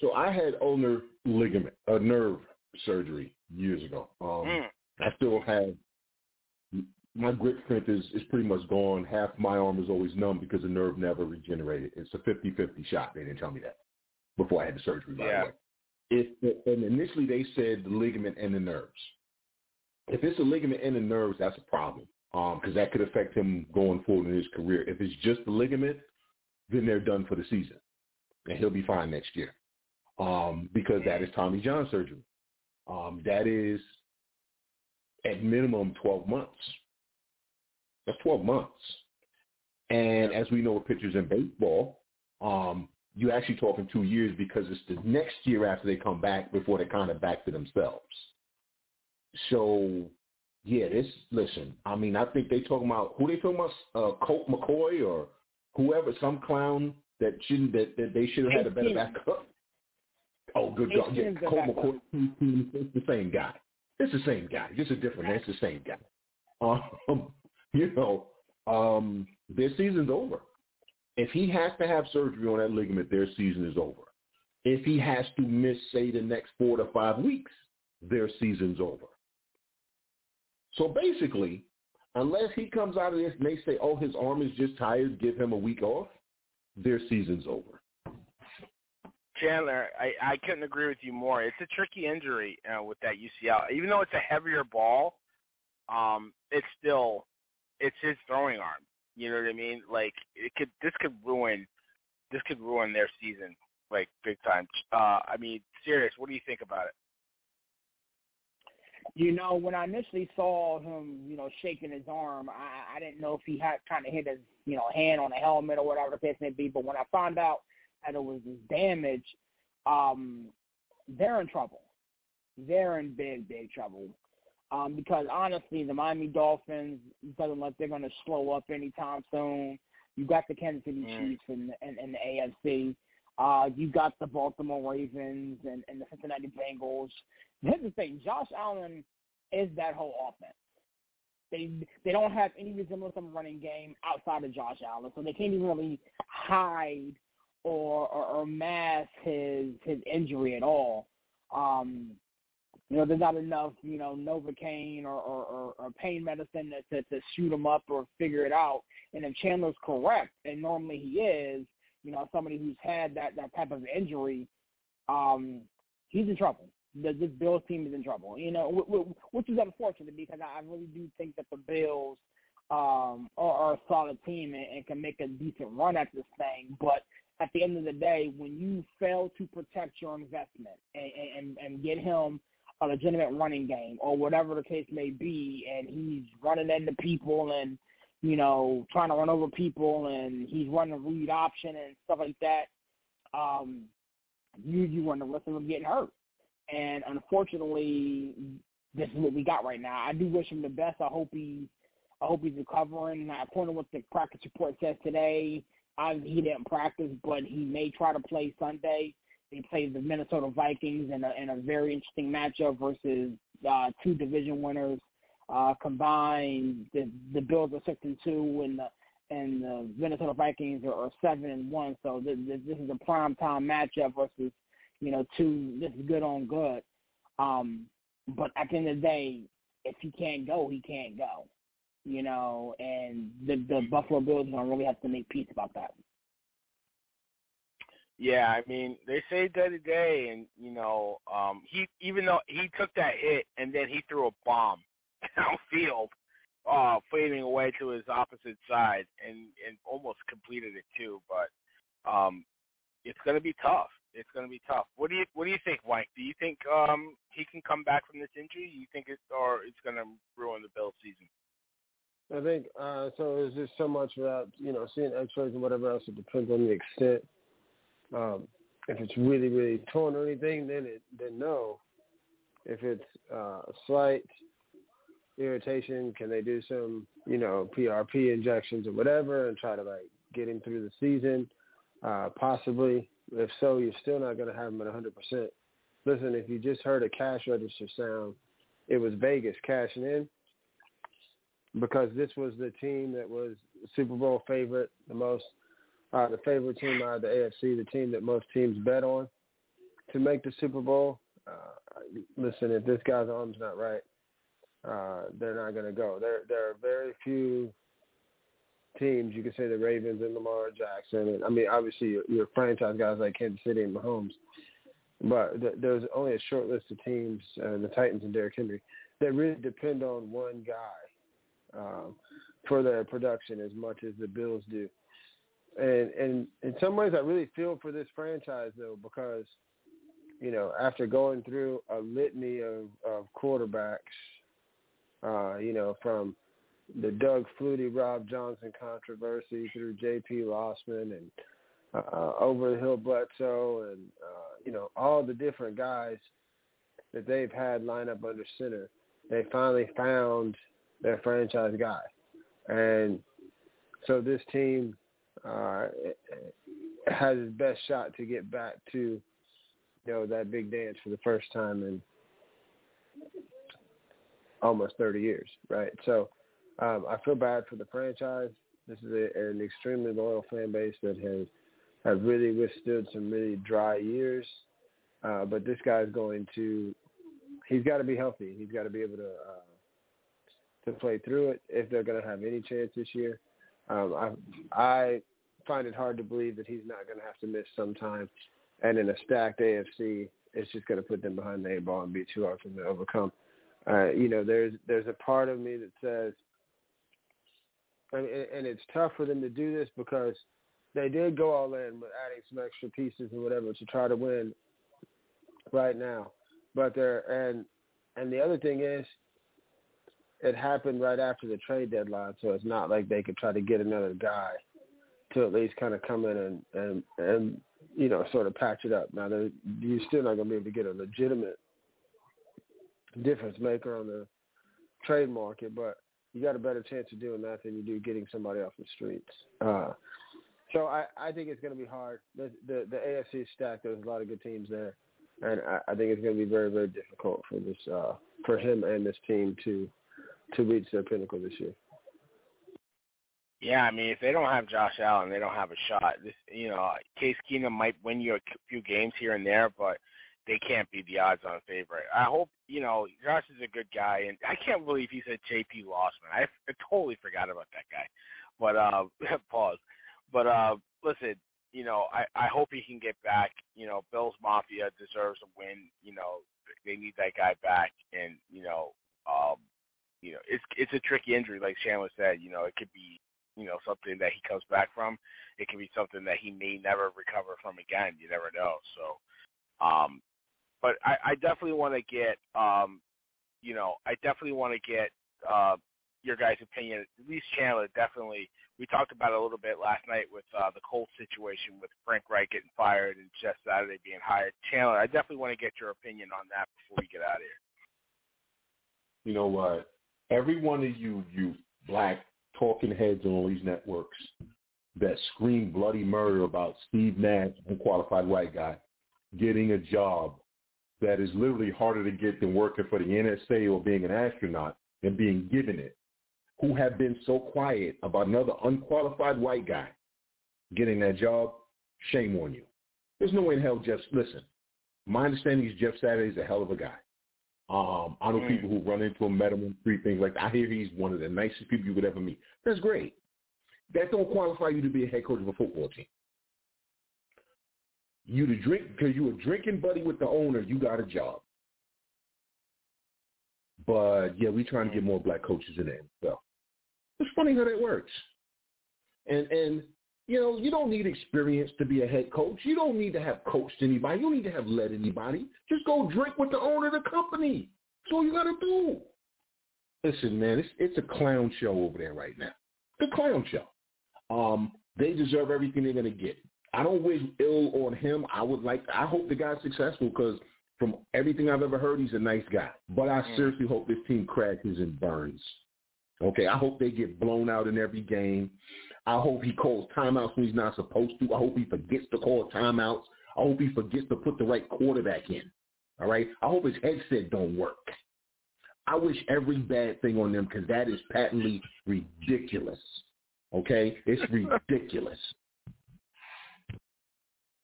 so I had ulnar ligament, a nerve surgery years ago. Um, Mm. I still have my grip strength is, is pretty much gone. Half my arm is always numb because the nerve never regenerated. It's a 50-50 shot. They didn't tell me that before I had the surgery, by Yeah. the way. If, and initially they said the ligament and the nerves. If it's a ligament and the nerves, that's a problem. because um, that could affect him going forward in his career. If it's just the ligament, then they're done for the season, and he'll be fine next year um, because that is Tommy John surgery. Um, that is at minimum 12 months. That's 12 months. And as we know with pitchers in baseball, um, you actually talking two years because it's the next year after they come back before they're kind of back to themselves. So, yeah, this listen. I mean, I think they talking about who they talking about, uh, Colt McCoy or whoever, some clown that shouldn't that, that they should have had a better backup. Oh, good God! Yeah, Colt McCoy, it's the same guy. It's the same guy, just a different. It's the same guy. Um, you know, um, their season's over. If he has to have surgery on that ligament, their season is over. If he has to miss, say, the next four to five weeks, their season's over. So basically, unless he comes out of this and they say, oh, his arm is just tired, give him a week off, their season's over. Chandler, I, I couldn't agree with you more. It's a tricky injury uh, with that UCL. Even though it's a heavier ball, um, it's still it's his throwing arm. You know what I mean? Like it could this could ruin this could ruin their season like big time. Uh, I mean, serious. What do you think about it? You know, when I initially saw him, you know, shaking his arm, I, I didn't know if he had kind of hit his, you know, hand on a helmet or whatever the case may be. But when I found out that it was this damage, um, they're in trouble. They're in big, big trouble. Um, because honestly, the Miami Dolphins doesn't look they're going to slow up anytime soon. You got the Kansas City mm. Chiefs and in, in the AFC. Uh, you got the Baltimore Ravens and, and the Cincinnati Bengals. Here's the thing: Josh Allen is that whole offense. They they don't have any resemblance of a running game outside of Josh Allen, so they can't even really hide or or, or mask his his injury at all. Um, you know, there's not enough, you know, Novocaine or, or, or, or pain medicine to, to, to shoot him up or figure it out. And if Chandler's correct, and normally he is, you know, somebody who's had that, that type of injury, um, he's in trouble. The, this Bills team is in trouble, you know, which is unfortunate because I really do think that the Bills um, are, are a solid team and, and can make a decent run at this thing. But at the end of the day, when you fail to protect your investment and, and, and get him a legitimate running game or whatever the case may be, and he's running into people and you know trying to run over people, and he's running a read option and stuff like that, um, you you run the risk of him getting hurt. And unfortunately, this is what we got right now. I do wish him the best. I hope he, I hope he's recovering. And according to what the practice report says today, I, he didn't practice, but he may try to play Sunday. They play the Minnesota Vikings in a, in a very interesting matchup versus uh, two division winners. Uh, combined, the the Bills are six and two, and the and the Minnesota Vikings are, are seven and one. So this, this is a prime time matchup versus you know two. This is good on good. Um, but at the end of the day, if he can't go, he can't go. You know, and the the Buffalo Bills are gonna really have to make peace about that. Yeah, I mean, they say day to day, and you know, um, he even though he took that hit and then he threw a bomb downfield, uh, fading away to his opposite side, and and almost completed it too. But um, it's going to be tough. It's going to be tough. What do you What do you think, Mike? Do you think um, he can come back from this injury? You think it, or it's going to ruin the Bills' season? I think uh, so. Is just so much about you know seeing X-rays and whatever else. It depends on the extent um, if it's really, really torn or anything, then it then no. If it's uh, slight irritation, can they do some, you know, PRP injections or whatever and try to like get him through the season? Uh, possibly. If so, you're still not going to have him at 100%. Listen, if you just heard a cash register sound, it was Vegas cashing in because this was the team that was Super Bowl favorite, the most uh, the favorite team out of the AFC, the team that most teams bet on to make the Super Bowl. Uh, listen, if this guy's arm's not right, uh, they're not going to go. There, there are very few teams. You can say the Ravens and Lamar Jackson. And, I mean, obviously, your, your franchise guys like Kansas City and Mahomes. But th- there's only a short list of teams, uh, the Titans and Derrick Henry, that really depend on one guy. Um, for their production as much as the Bills do. And and in some ways, I really feel for this franchise though because you know after going through a litany of of quarterbacks, uh, you know from the Doug Flutie, Rob Johnson controversy through J.P. Losman and uh, Over the Hill Bledsoe and uh, you know all the different guys that they've had line up under center. They finally found their franchise guy, and so this team uh, has his best shot to get back to you know that big dance for the first time in almost 30 years, right? So um, I feel bad for the franchise. This is a, an extremely loyal fan base that has have really withstood some really dry years. Uh, but this guy's going to he's got to be healthy. He's got to be able to uh, to play through it if they're going to have any chance this year. Um, I I find it hard to believe that he's not going to have to miss some time. And in a stacked AFC, it's just going to put them behind the eight ball and be too hard for them to overcome. Uh, you know, there's there's a part of me that says and, and it's tough for them to do this because they did go all in with adding some extra pieces and whatever to try to win right now. But they're and and the other thing is it happened right after the trade deadline, so it's not like they could try to get another guy to at least kind of come in and and and you know sort of patch it up. Now you're still not going to be able to get a legitimate difference maker on the trade market, but you got a better chance of doing that than you do getting somebody off the streets. Uh, so I, I think it's going to be hard. The, the the AFC is stacked. There's a lot of good teams there, and I, I think it's going to be very very difficult for this uh, for him and this team to to reach their pinnacle this year. Yeah, I mean, if they don't have Josh Allen, they don't have a shot. This, you know, Case Keenum might win you a few games here and there, but they can't be the odds-on favorite. I hope you know Josh is a good guy, and I can't believe he said J.P. Losman. I, I totally forgot about that guy. But uh, pause. But uh, listen, you know, I I hope he can get back. You know, Bills Mafia deserves a win. You know, they need that guy back, and you know, um, you know, it's it's a tricky injury, like Chandler said. You know, it could be you know something that he comes back from. It could be something that he may never recover from again. You never know. So, um, but I, I definitely want to get, um, you know, I definitely want to get uh, your guys' opinion. At least Chandler, definitely. We talked about it a little bit last night with uh, the Colts situation with Frank Reich getting fired and Jeff Saturday being hired. Chandler, I definitely want to get your opinion on that before we get out of here. You know what? Every one of you, you black talking heads on all these networks that scream bloody murder about Steve Nash, unqualified white guy, getting a job that is literally harder to get than working for the NSA or being an astronaut and being given it, who have been so quiet about another unqualified white guy getting that job, shame on you. There's no way in hell Jeff, listen, my understanding is Jeff Saturday is a hell of a guy. Um, I know mm. people who run into him, met him, three things like that. I hear he's one of the nicest people you could ever meet. That's great. That don't qualify you to be a head coach of a football team you to drink because you were drinking buddy with the owner, you got a job. But yeah, we trying to get more black coaches in there. So it's funny how that works. And and you know, you don't need experience to be a head coach. You don't need to have coached anybody. You don't need to have led anybody. Just go drink with the owner of the company. That's all you got to do. Listen, man, it's it's a clown show over there right now. The clown show. Um, they deserve everything they're gonna get. I don't wish ill on him. I would like. I hope the guy's successful because from everything I've ever heard, he's a nice guy. But I mm. seriously hope this team crashes and burns. Okay, I hope they get blown out in every game. I hope he calls timeouts when he's not supposed to. I hope he forgets to call timeouts. I hope he forgets to put the right quarterback in. All right. I hope his headset don't work. I wish every bad thing on them because that is patently ridiculous. Okay, it's ridiculous.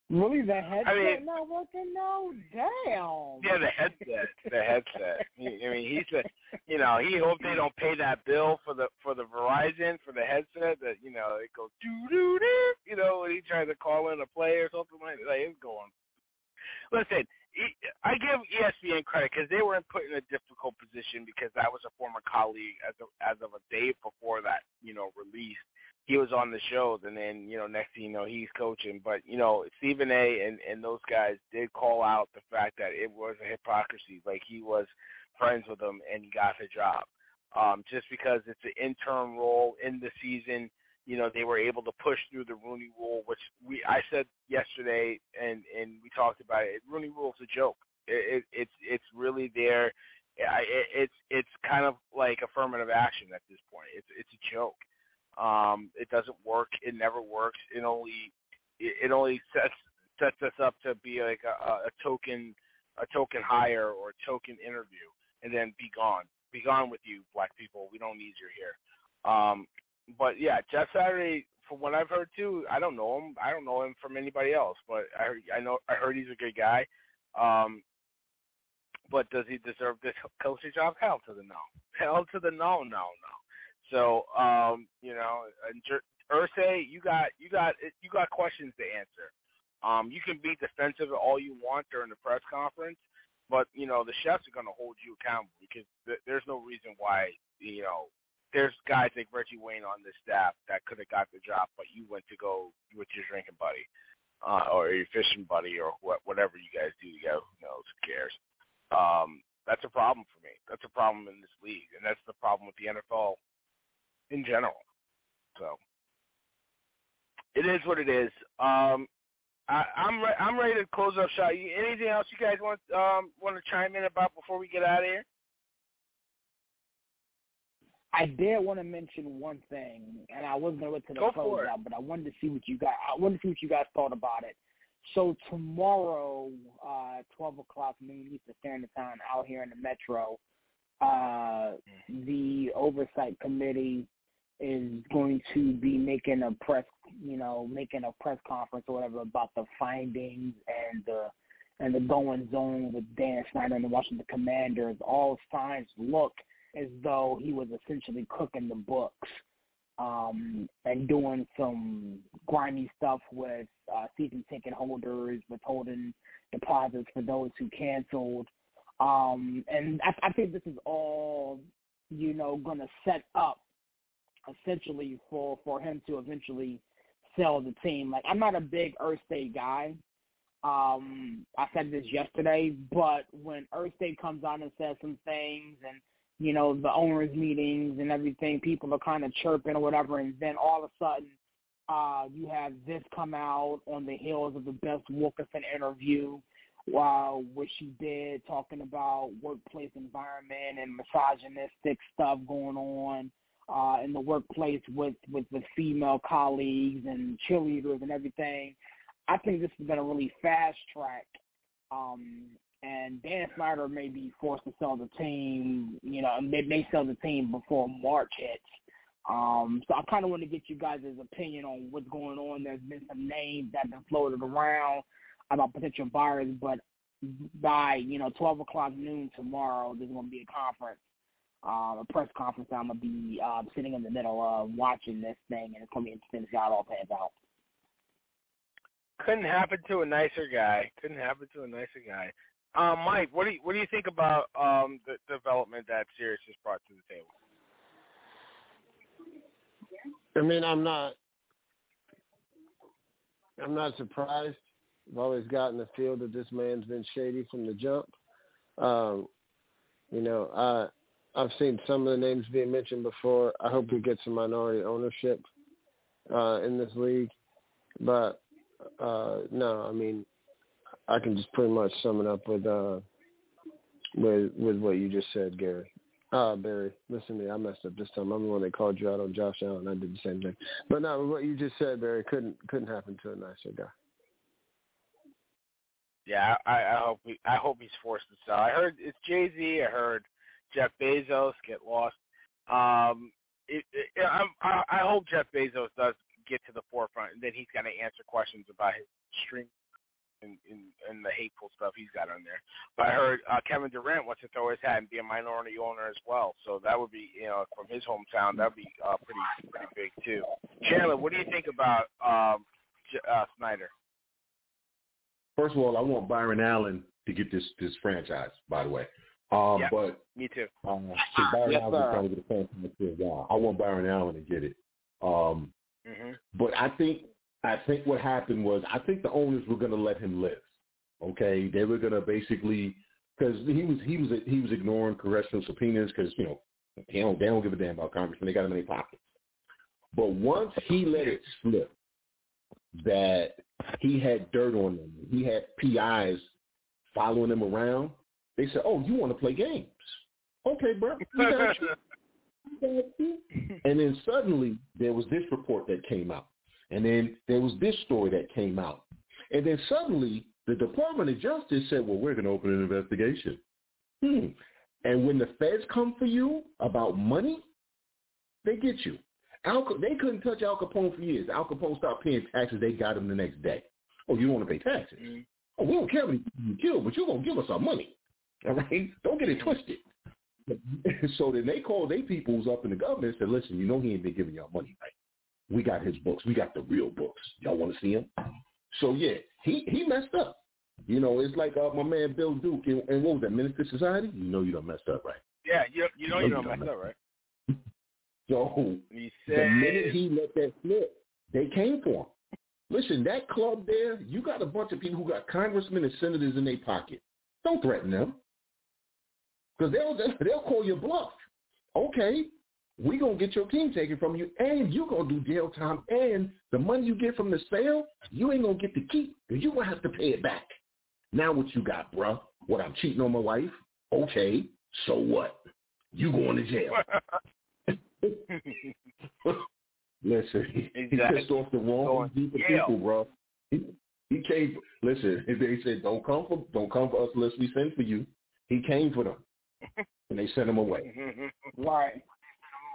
Really, the headset I mean, not working now? Damn. Yeah, the headset. The headset. I mean, he's a, you know, he hope they don't pay that bill for the for the Verizon for the headset that you know it goes doo doo doo. You know, when he tries to call in a play or something like that, it's going. Listen, I give ESPN credit because they were put in a difficult position because I was a former colleague as of, as of a day before that, you know, release. He was on the shows, and then you know, next thing you know, he's coaching. But you know, Stephen A. and and those guys did call out the fact that it was a hypocrisy. Like he was friends with them and he got the job. Um, just because it's an interim role in the season, you know, they were able to push through the Rooney Rule, which we I said yesterday, and and we talked about it. Rooney Rule is a joke. It, it, it's it's really there. It, it's it's kind of like affirmative action at this point. It's it's a joke. Um, it doesn't work. It never works. It only it, only sets sets us up to be like a, a token a token hire or a token interview, and then be gone. Be gone with you, black people. We don't need you here. Um, but yeah, Jeff Saturday, from what I've heard too, I don't know him. I don't know him from anybody else, but I I know I heard he's a good guy. Um, but does he deserve this coaching job? Hell to the no. Hell to the no, no, no. So um, you know, Irsay, you got you got you got questions to answer. Um, you can be defensive all you want during the press conference, but you know the chefs are going to hold you accountable because th- there's no reason why you know there's guys like Reggie Wayne on this staff that could have got the job, but you went to go with your drinking buddy, uh, or your fishing buddy, or what, whatever you guys do together. Who knows? Who cares? Um, that's a problem for me. That's a problem in this league, and that's the problem with the NFL in general. So it is what it is. Um, I, I'm re- I'm ready to close up shop. Anything else you guys want um, want to chime in about before we get out of here? I did want to mention one thing, and I wasn't going to wait to the Go close out, but I wanted to see what you guys. I wanted to see what you guys thought about it. So tomorrow, uh, twelve o'clock noon Eastern Standard Time, out here in the Metro, uh, the oversight committee is going to be making a press, you know, making a press conference or whatever about the findings and the and the going on with Dan Snyder and the Washington Commanders. All signs look as though he was essentially cooking the books um, and doing some grimy stuff with uh, season ticket holders, withholding deposits for those who canceled. Um, and I, I think this is all, you know, going to set up essentially for, for him to eventually sell the team. Like, I'm not a big Irsay guy. Um, I said this yesterday, but when Irsay comes on and says some things and – you know, the owners meetings and everything, people are kind of chirping or whatever, and then all of a sudden, uh, you have this come out on the heels of the Bess Wilkerson interview, uh, which she did talking about workplace environment and misogynistic stuff going on uh, in the workplace with, with with female colleagues and cheerleaders and everything. I think this is going to really fast track um, and Dan Snyder may be forced to sell the team. You know, and they may sell the team before March hits. Um, so I kind of want to get you guys' opinion on what's going on. There's been some names that have been floated around about potential buyers, but by you know 12 o'clock noon tomorrow, there's going to be a conference, uh, a press conference. I'm going to be uh, sitting in the middle of watching this thing, and it's going to be interesting to see how it all pans out. Couldn't happen to a nicer guy. Couldn't happen to a nicer guy. Um, Mike, what do you what do you think about um, the development that Serious has brought to the table? I mean, I'm not. I'm not surprised. I've always gotten the feel that this man's been shady from the jump. Um, you know, I I've seen some of the names being mentioned before. I hope we get some minority ownership uh, in this league, but uh, no, I mean, I can just pretty much sum it up with uh with with what you just said, Gary. Uh Barry, listen to me, I messed up this time. I'm the one that called you out on Josh Allen. I did the same thing. But no, what you just said, Barry, couldn't couldn't happen to a nicer guy. Yeah, I, I hope I hope he's forced to sell. I heard it's Jay Z. I heard Jeff Bezos get lost. Um, it, it, I, I hope Jeff Bezos does get to the forefront, and then he's going to answer questions about his stream and, and, and the hateful stuff he's got on there. But I heard uh, Kevin Durant wants to throw his hat and be a minority owner as well. So that would be, you know, from his hometown, that would be uh, pretty pretty big too. Chandler, what do you think about um, uh, Snyder? First of all, I want Byron Allen to get this this franchise. By the way, um, Yeah. but Me too. um, Byron Yes, Allen trying to get a franchise for a while. I want Byron Allen to get it. Um, hmm but I think I think what happened was I think the owners were going to let him live. Okay, they were going to basically because he was he was he was ignoring congressional subpoenas because you know they don't they don't give a damn about congressmen. They got him in their pockets. But once he let it slip that he had dirt on them, he had PIs following him around. They said, "Oh, you want to play games? Okay, bro, you. Got you." And then suddenly there was this report that came out. And then there was this story that came out. And then suddenly the Department of Justice said, well, we're going to open an investigation. Hmm. And when the feds come for you about money, they get you. Al, they couldn't touch Al Capone for years. Al Capone stopped paying taxes. They got him the next day. Oh, you don't want to pay taxes? Mhm. Oh, we don't care if you kill, but you're going to give us our money. All right? Don't get it twisted. so then they called their peoples up in the government and said, listen, you know he ain't been giving y'all money, right? We got his books. We got the real books. Y'all want to see him? So yeah, he he messed up. You know, it's like uh, my man Bill Duke and, and what was that, Menace II Society? You know you done messed up, right? Yeah, you you know No, you you don't don't. mess up, right? So You the minute he let that slip, they came for him. Listen, that club there, you got a bunch of people who got congressmen and senators in their pocket. Don't threaten them. Because they'll, they'll call your bluff. Okay, we're going to get your team taken from you, and you're going to do jail time, and the money you get from the sale, you ain't going to get to keep, because you're going to have to pay it back. Now what you got, bruh? What, I'm cheating on my wife? Okay, so what? You going to jail. Listen, he pissed off the wrong group of people, bro. He, he came. Listen, they said, "Don't come for, don't come for us unless we send for you." He came for them, and they sent him away. Right.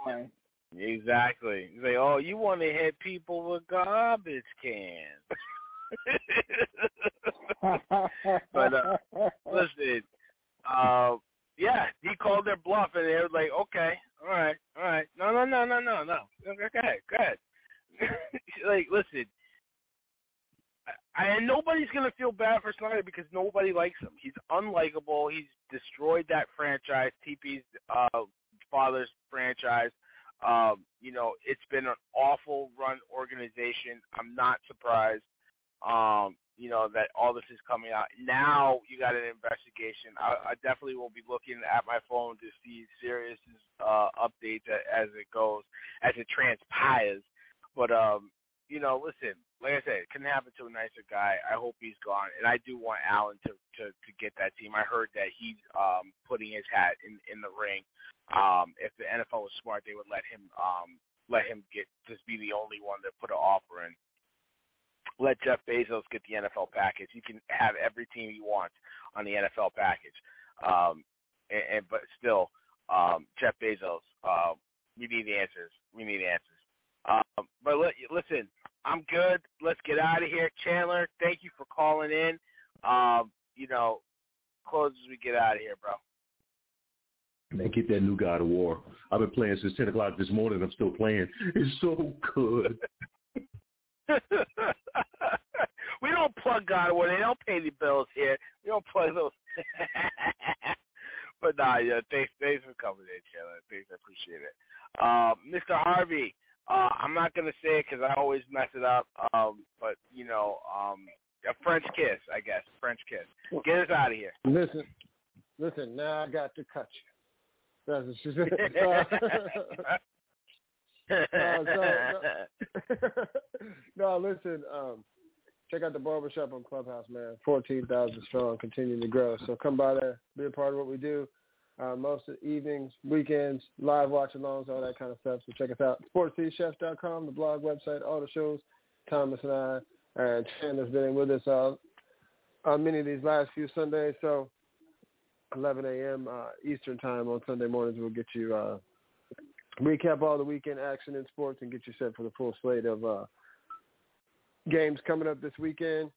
Right. exactly. You say, oh, you want to hit people with garbage cans. But, uh, Listen, uh, yeah, he called their bluff, and they were like, okay, all right, all right. No, no, no, no, no, no. Okay, Go ahead, go ahead. like, listen, Nobody's gonna feel bad for Snyder because nobody likes him. He's unlikable. He's destroyed that franchise, TP's uh, father's franchise. Um, you know, it's been an awful run organization. I'm not surprised. Um, you know that all this is coming out now. You got an investigation. I, I definitely will be looking at my phone to see serious uh, updates as it goes, as it transpires. But um, you know, listen, like I said, it couldn't happen to a nicer guy. I hope he's gone, and I do want Allen to to to get that team. I heard that he's um putting his hat in in the ring. Um, if the NFL was smart, they would let him um let him get just be the only one to put an offer in. Let Jeff Bezos get the NFL package. He can have every team he wants on the NFL package. Um, and, and but still, um, Jeff Bezos, uh, we need the answers. We need answers. Um, but li- listen, I'm good. Let's get out of here. Chandler, thank you for calling in. Um, you know, close as we get out of here, bro. Man, get that new God of War. I've been playing since ten o'clock this morning. I'm still playing. It's so good. we don't plug God of War. They don't pay the bills here. We don't plug those. but nah, yeah, thanks, thanks for coming in, Chandler. Thanks, I appreciate it. Um, Mr. Harvey, uh, I'm not gonna say it because I always mess it up. Um, but you know, um, a French kiss, I guess. French kiss. Get us out of here. Listen, listen. Now I got to cut you. That's what she said. no, listen. Um, check out the barbershop on Clubhouse, man. Fourteen thousand strong, continuing to grow. So come by there, be a part of what we do. Uh, most of the evenings, weekends, live watch-alongs, all that kind of stuff. So check us out. SportsCityChefs.com, the blog website, all the shows. Thomas and I, and Chandler's been with us uh, on many of these last few Sundays. So 11 a.m. Uh, Eastern time on Sunday mornings, we'll get you uh, recap all the weekend action in sports and get you set for the full slate of uh, games coming up this weekend.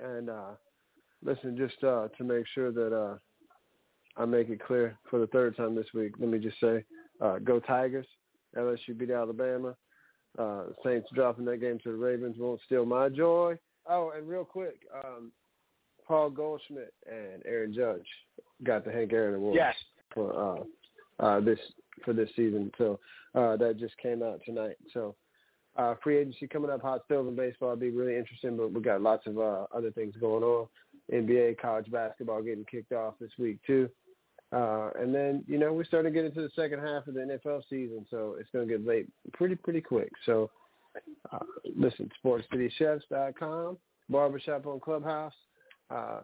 And uh, listen, just uh, to make sure that uh, I make it clear for the third time this week, let me just say, uh, go Tigers. LSU beat Alabama. Uh, Saints dropping that game to the Ravens won't steal my joy. Oh, and real quick, um, Paul Goldschmidt and Aaron Judge got the Hank Aaron Award Yes. for uh, uh, this for this season. So uh, that just came out tonight. So uh, free agency coming up, hot stove in baseball. It'll be really interesting, but we got lots of uh, other things going on. NBA, college basketball getting kicked off this week too. Uh, and then, you know, we're starting to get into the second half of the NFL season, so it's going to get late pretty, pretty quick. So uh, listen, sportscitychefs.com, Barbershop on Clubhouse. Uh,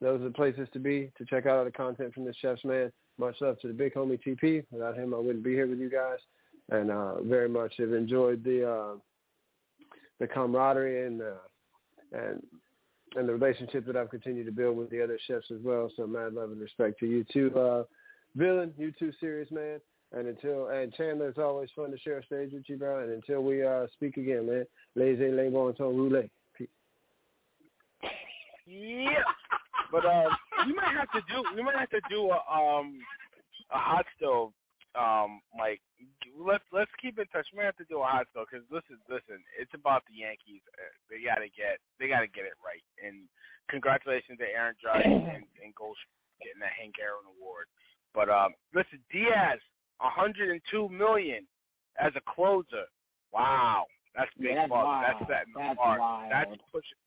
those are the places to be to check out all the content from the chef's man. Much love to the big homie TP. Without him, I wouldn't be here with you guys. And uh, very much have enjoyed the uh, the camaraderie and uh, and and the relationship that I've continued to build with the other chefs as well. So mad love and respect to you too, uh, villain. You too, serious man. And until and Chandler, it's always fun to share a stage with you, bro. And until we uh, speak again, man, laissez les bon temps rouler. Yeah. But we might have to do we might have to do a um a hot stove um let's let's keep in touch. We have to do a hot stove because listen listen it's about the Yankees. Uh, They gotta get they gotta get it right. And congratulations to Aaron Judge and, and Gold getting that Hank Aaron award. But um listen Diaz 102 million as a closer. Wow, that's big. Yeah, that's wild. That's the That's bar. wild. That's pushing.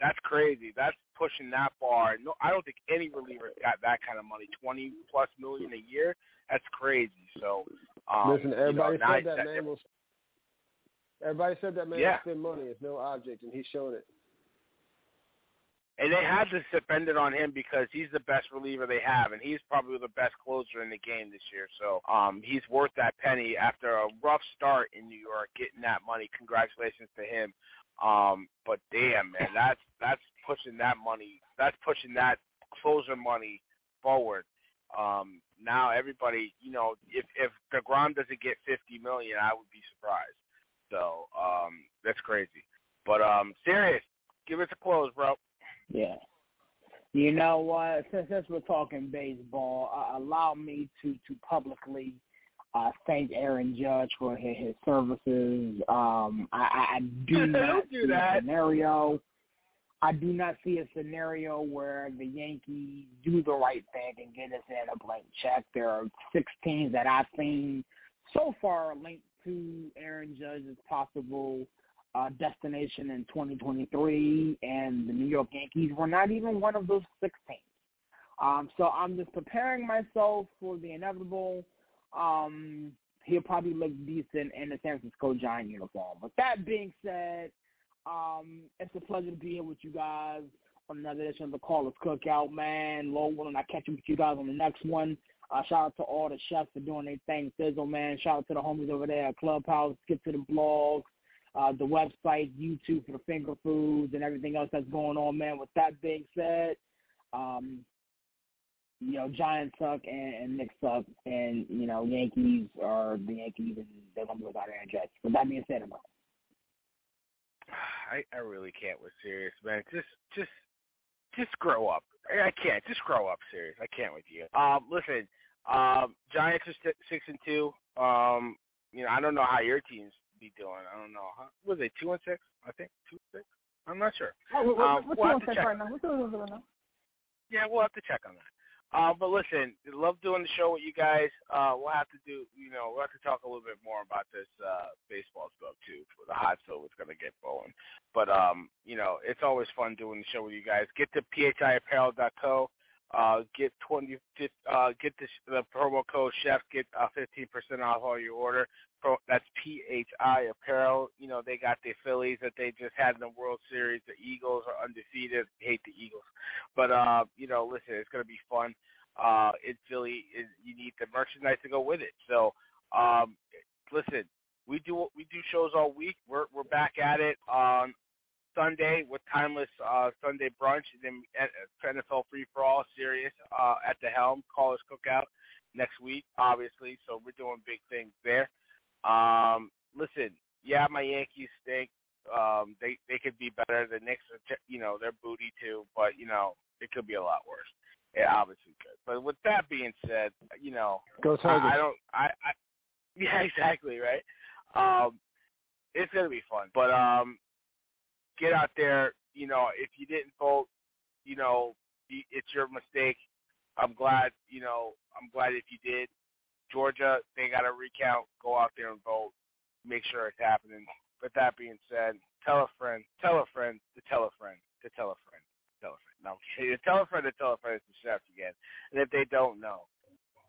That's crazy. That's pushing that bar. No, I don't think any reliever got that kind of money. Twenty plus million a year. That's crazy. So, um, Listen, everybody you know, said that man will. Everybody said that man Yeah. will spend money. It's no object, and he's showing it. And they had to depend it on him because he's the best reliever they have, and he's probably the best closer in the game this year. So um, he's worth that penny after a rough start in New York, getting that money. Congratulations to him. Um, but damn, man, that's that's pushing that money. That's pushing that closer money forward. Um, now everybody, you know, if if deGrom doesn't get fifty million, I would be surprised. So um, that's crazy. But um, serious, give us a close, bro. Yeah. You know what? Since since we're talking baseball, uh, allow me to to publicly uh, thank Aaron Judge for his, his services. Um, I, I I do not do see that. a scenario. I do not see a scenario where the Yankees do the right thing and get us in a blank check. There are six teams that I've seen so far linked to Aaron Judge's possible uh, destination in 2023, and the New York Yankees were not even one of those six teams. Um, so I'm just preparing myself for the inevitable. Um, he'll probably look decent in the San Francisco Giant uniform. With that being said, um, it's a pleasure to be here with you guys on another edition of the Callers Cookout, man. Low and I catch up with you guys on the next one. Uh, shout out to all the chefs for doing their thing. Sizzle, man. Shout out to the homies over there at Clubhouse. Get to the blog, uh, the website, YouTube for the finger foods and everything else that's going on, man. With that being said, um, you know, Giants suck and, and Knicks suck, and you know, Yankees are the Yankees, and they're gonna be without Aaron Judge. With that being said, I'm out. I I really can't with serious, man. Just just just grow up. I can't. Just grow up, serious. I can't with you. Um, listen, um, Giants are six and two. Um, you know, I don't know how your teams be doing. I don't know. Huh? Was they two and six? I think two and six. I'm not sure. Oh, Um, what's we'll to on check. right now? What's going on right now? Yeah, we'll have to check on that. Uh, but listen, love doing the show with you guys. Uh, we'll have to do, you know, we'll have to talk a little bit more about this uh, baseball stuff too. For the hot stove is going to get going. But um, you know, it's always fun doing the show with you guys. Get to phiapparel.co. Uh, get twenty. Uh, get the, the promo code chef. Get uh, fifteen percent off all your order. Pro, that's PHI Apparel. You know they got the Phillies that they just had in the World Series. The Eagles are undefeated. Hate the Eagles, but uh, you know, listen, it's gonna be fun. Uh, in Philly, is you need the merchandise to go with it. So, um, listen, we do we do shows all week. We're we're back at it on Sunday with Tymeless uh, Sunday brunch, and then at- NFL Free for All Serious uh, at the helm. Callers Cookout next week, obviously. So we're doing big things there. Um, listen, yeah, my Yankees stink. Um, they they could be better. The Knicks are, you know, they're booty too, but you know, it could be a lot worse. It obviously could. But with that being said, you know, Go Tigers. I, I don't. I, I yeah, exactly right. Um, it's gonna be fun, but um, get out there. You know, if you didn't vote, you know, it's your mistake. I'm glad, you know, I'm glad if you did. Georgia, they got to recount. Go out there and vote. Make sure it's happening. But that being said, tell a friend, tell a friend, to tell a friend, to tell a friend, tell a friend. No, tell a friend to tell a friend to chefs again. And if they don't know.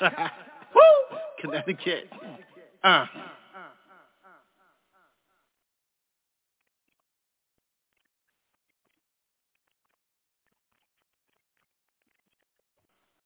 Woo! Connecticut. Uh.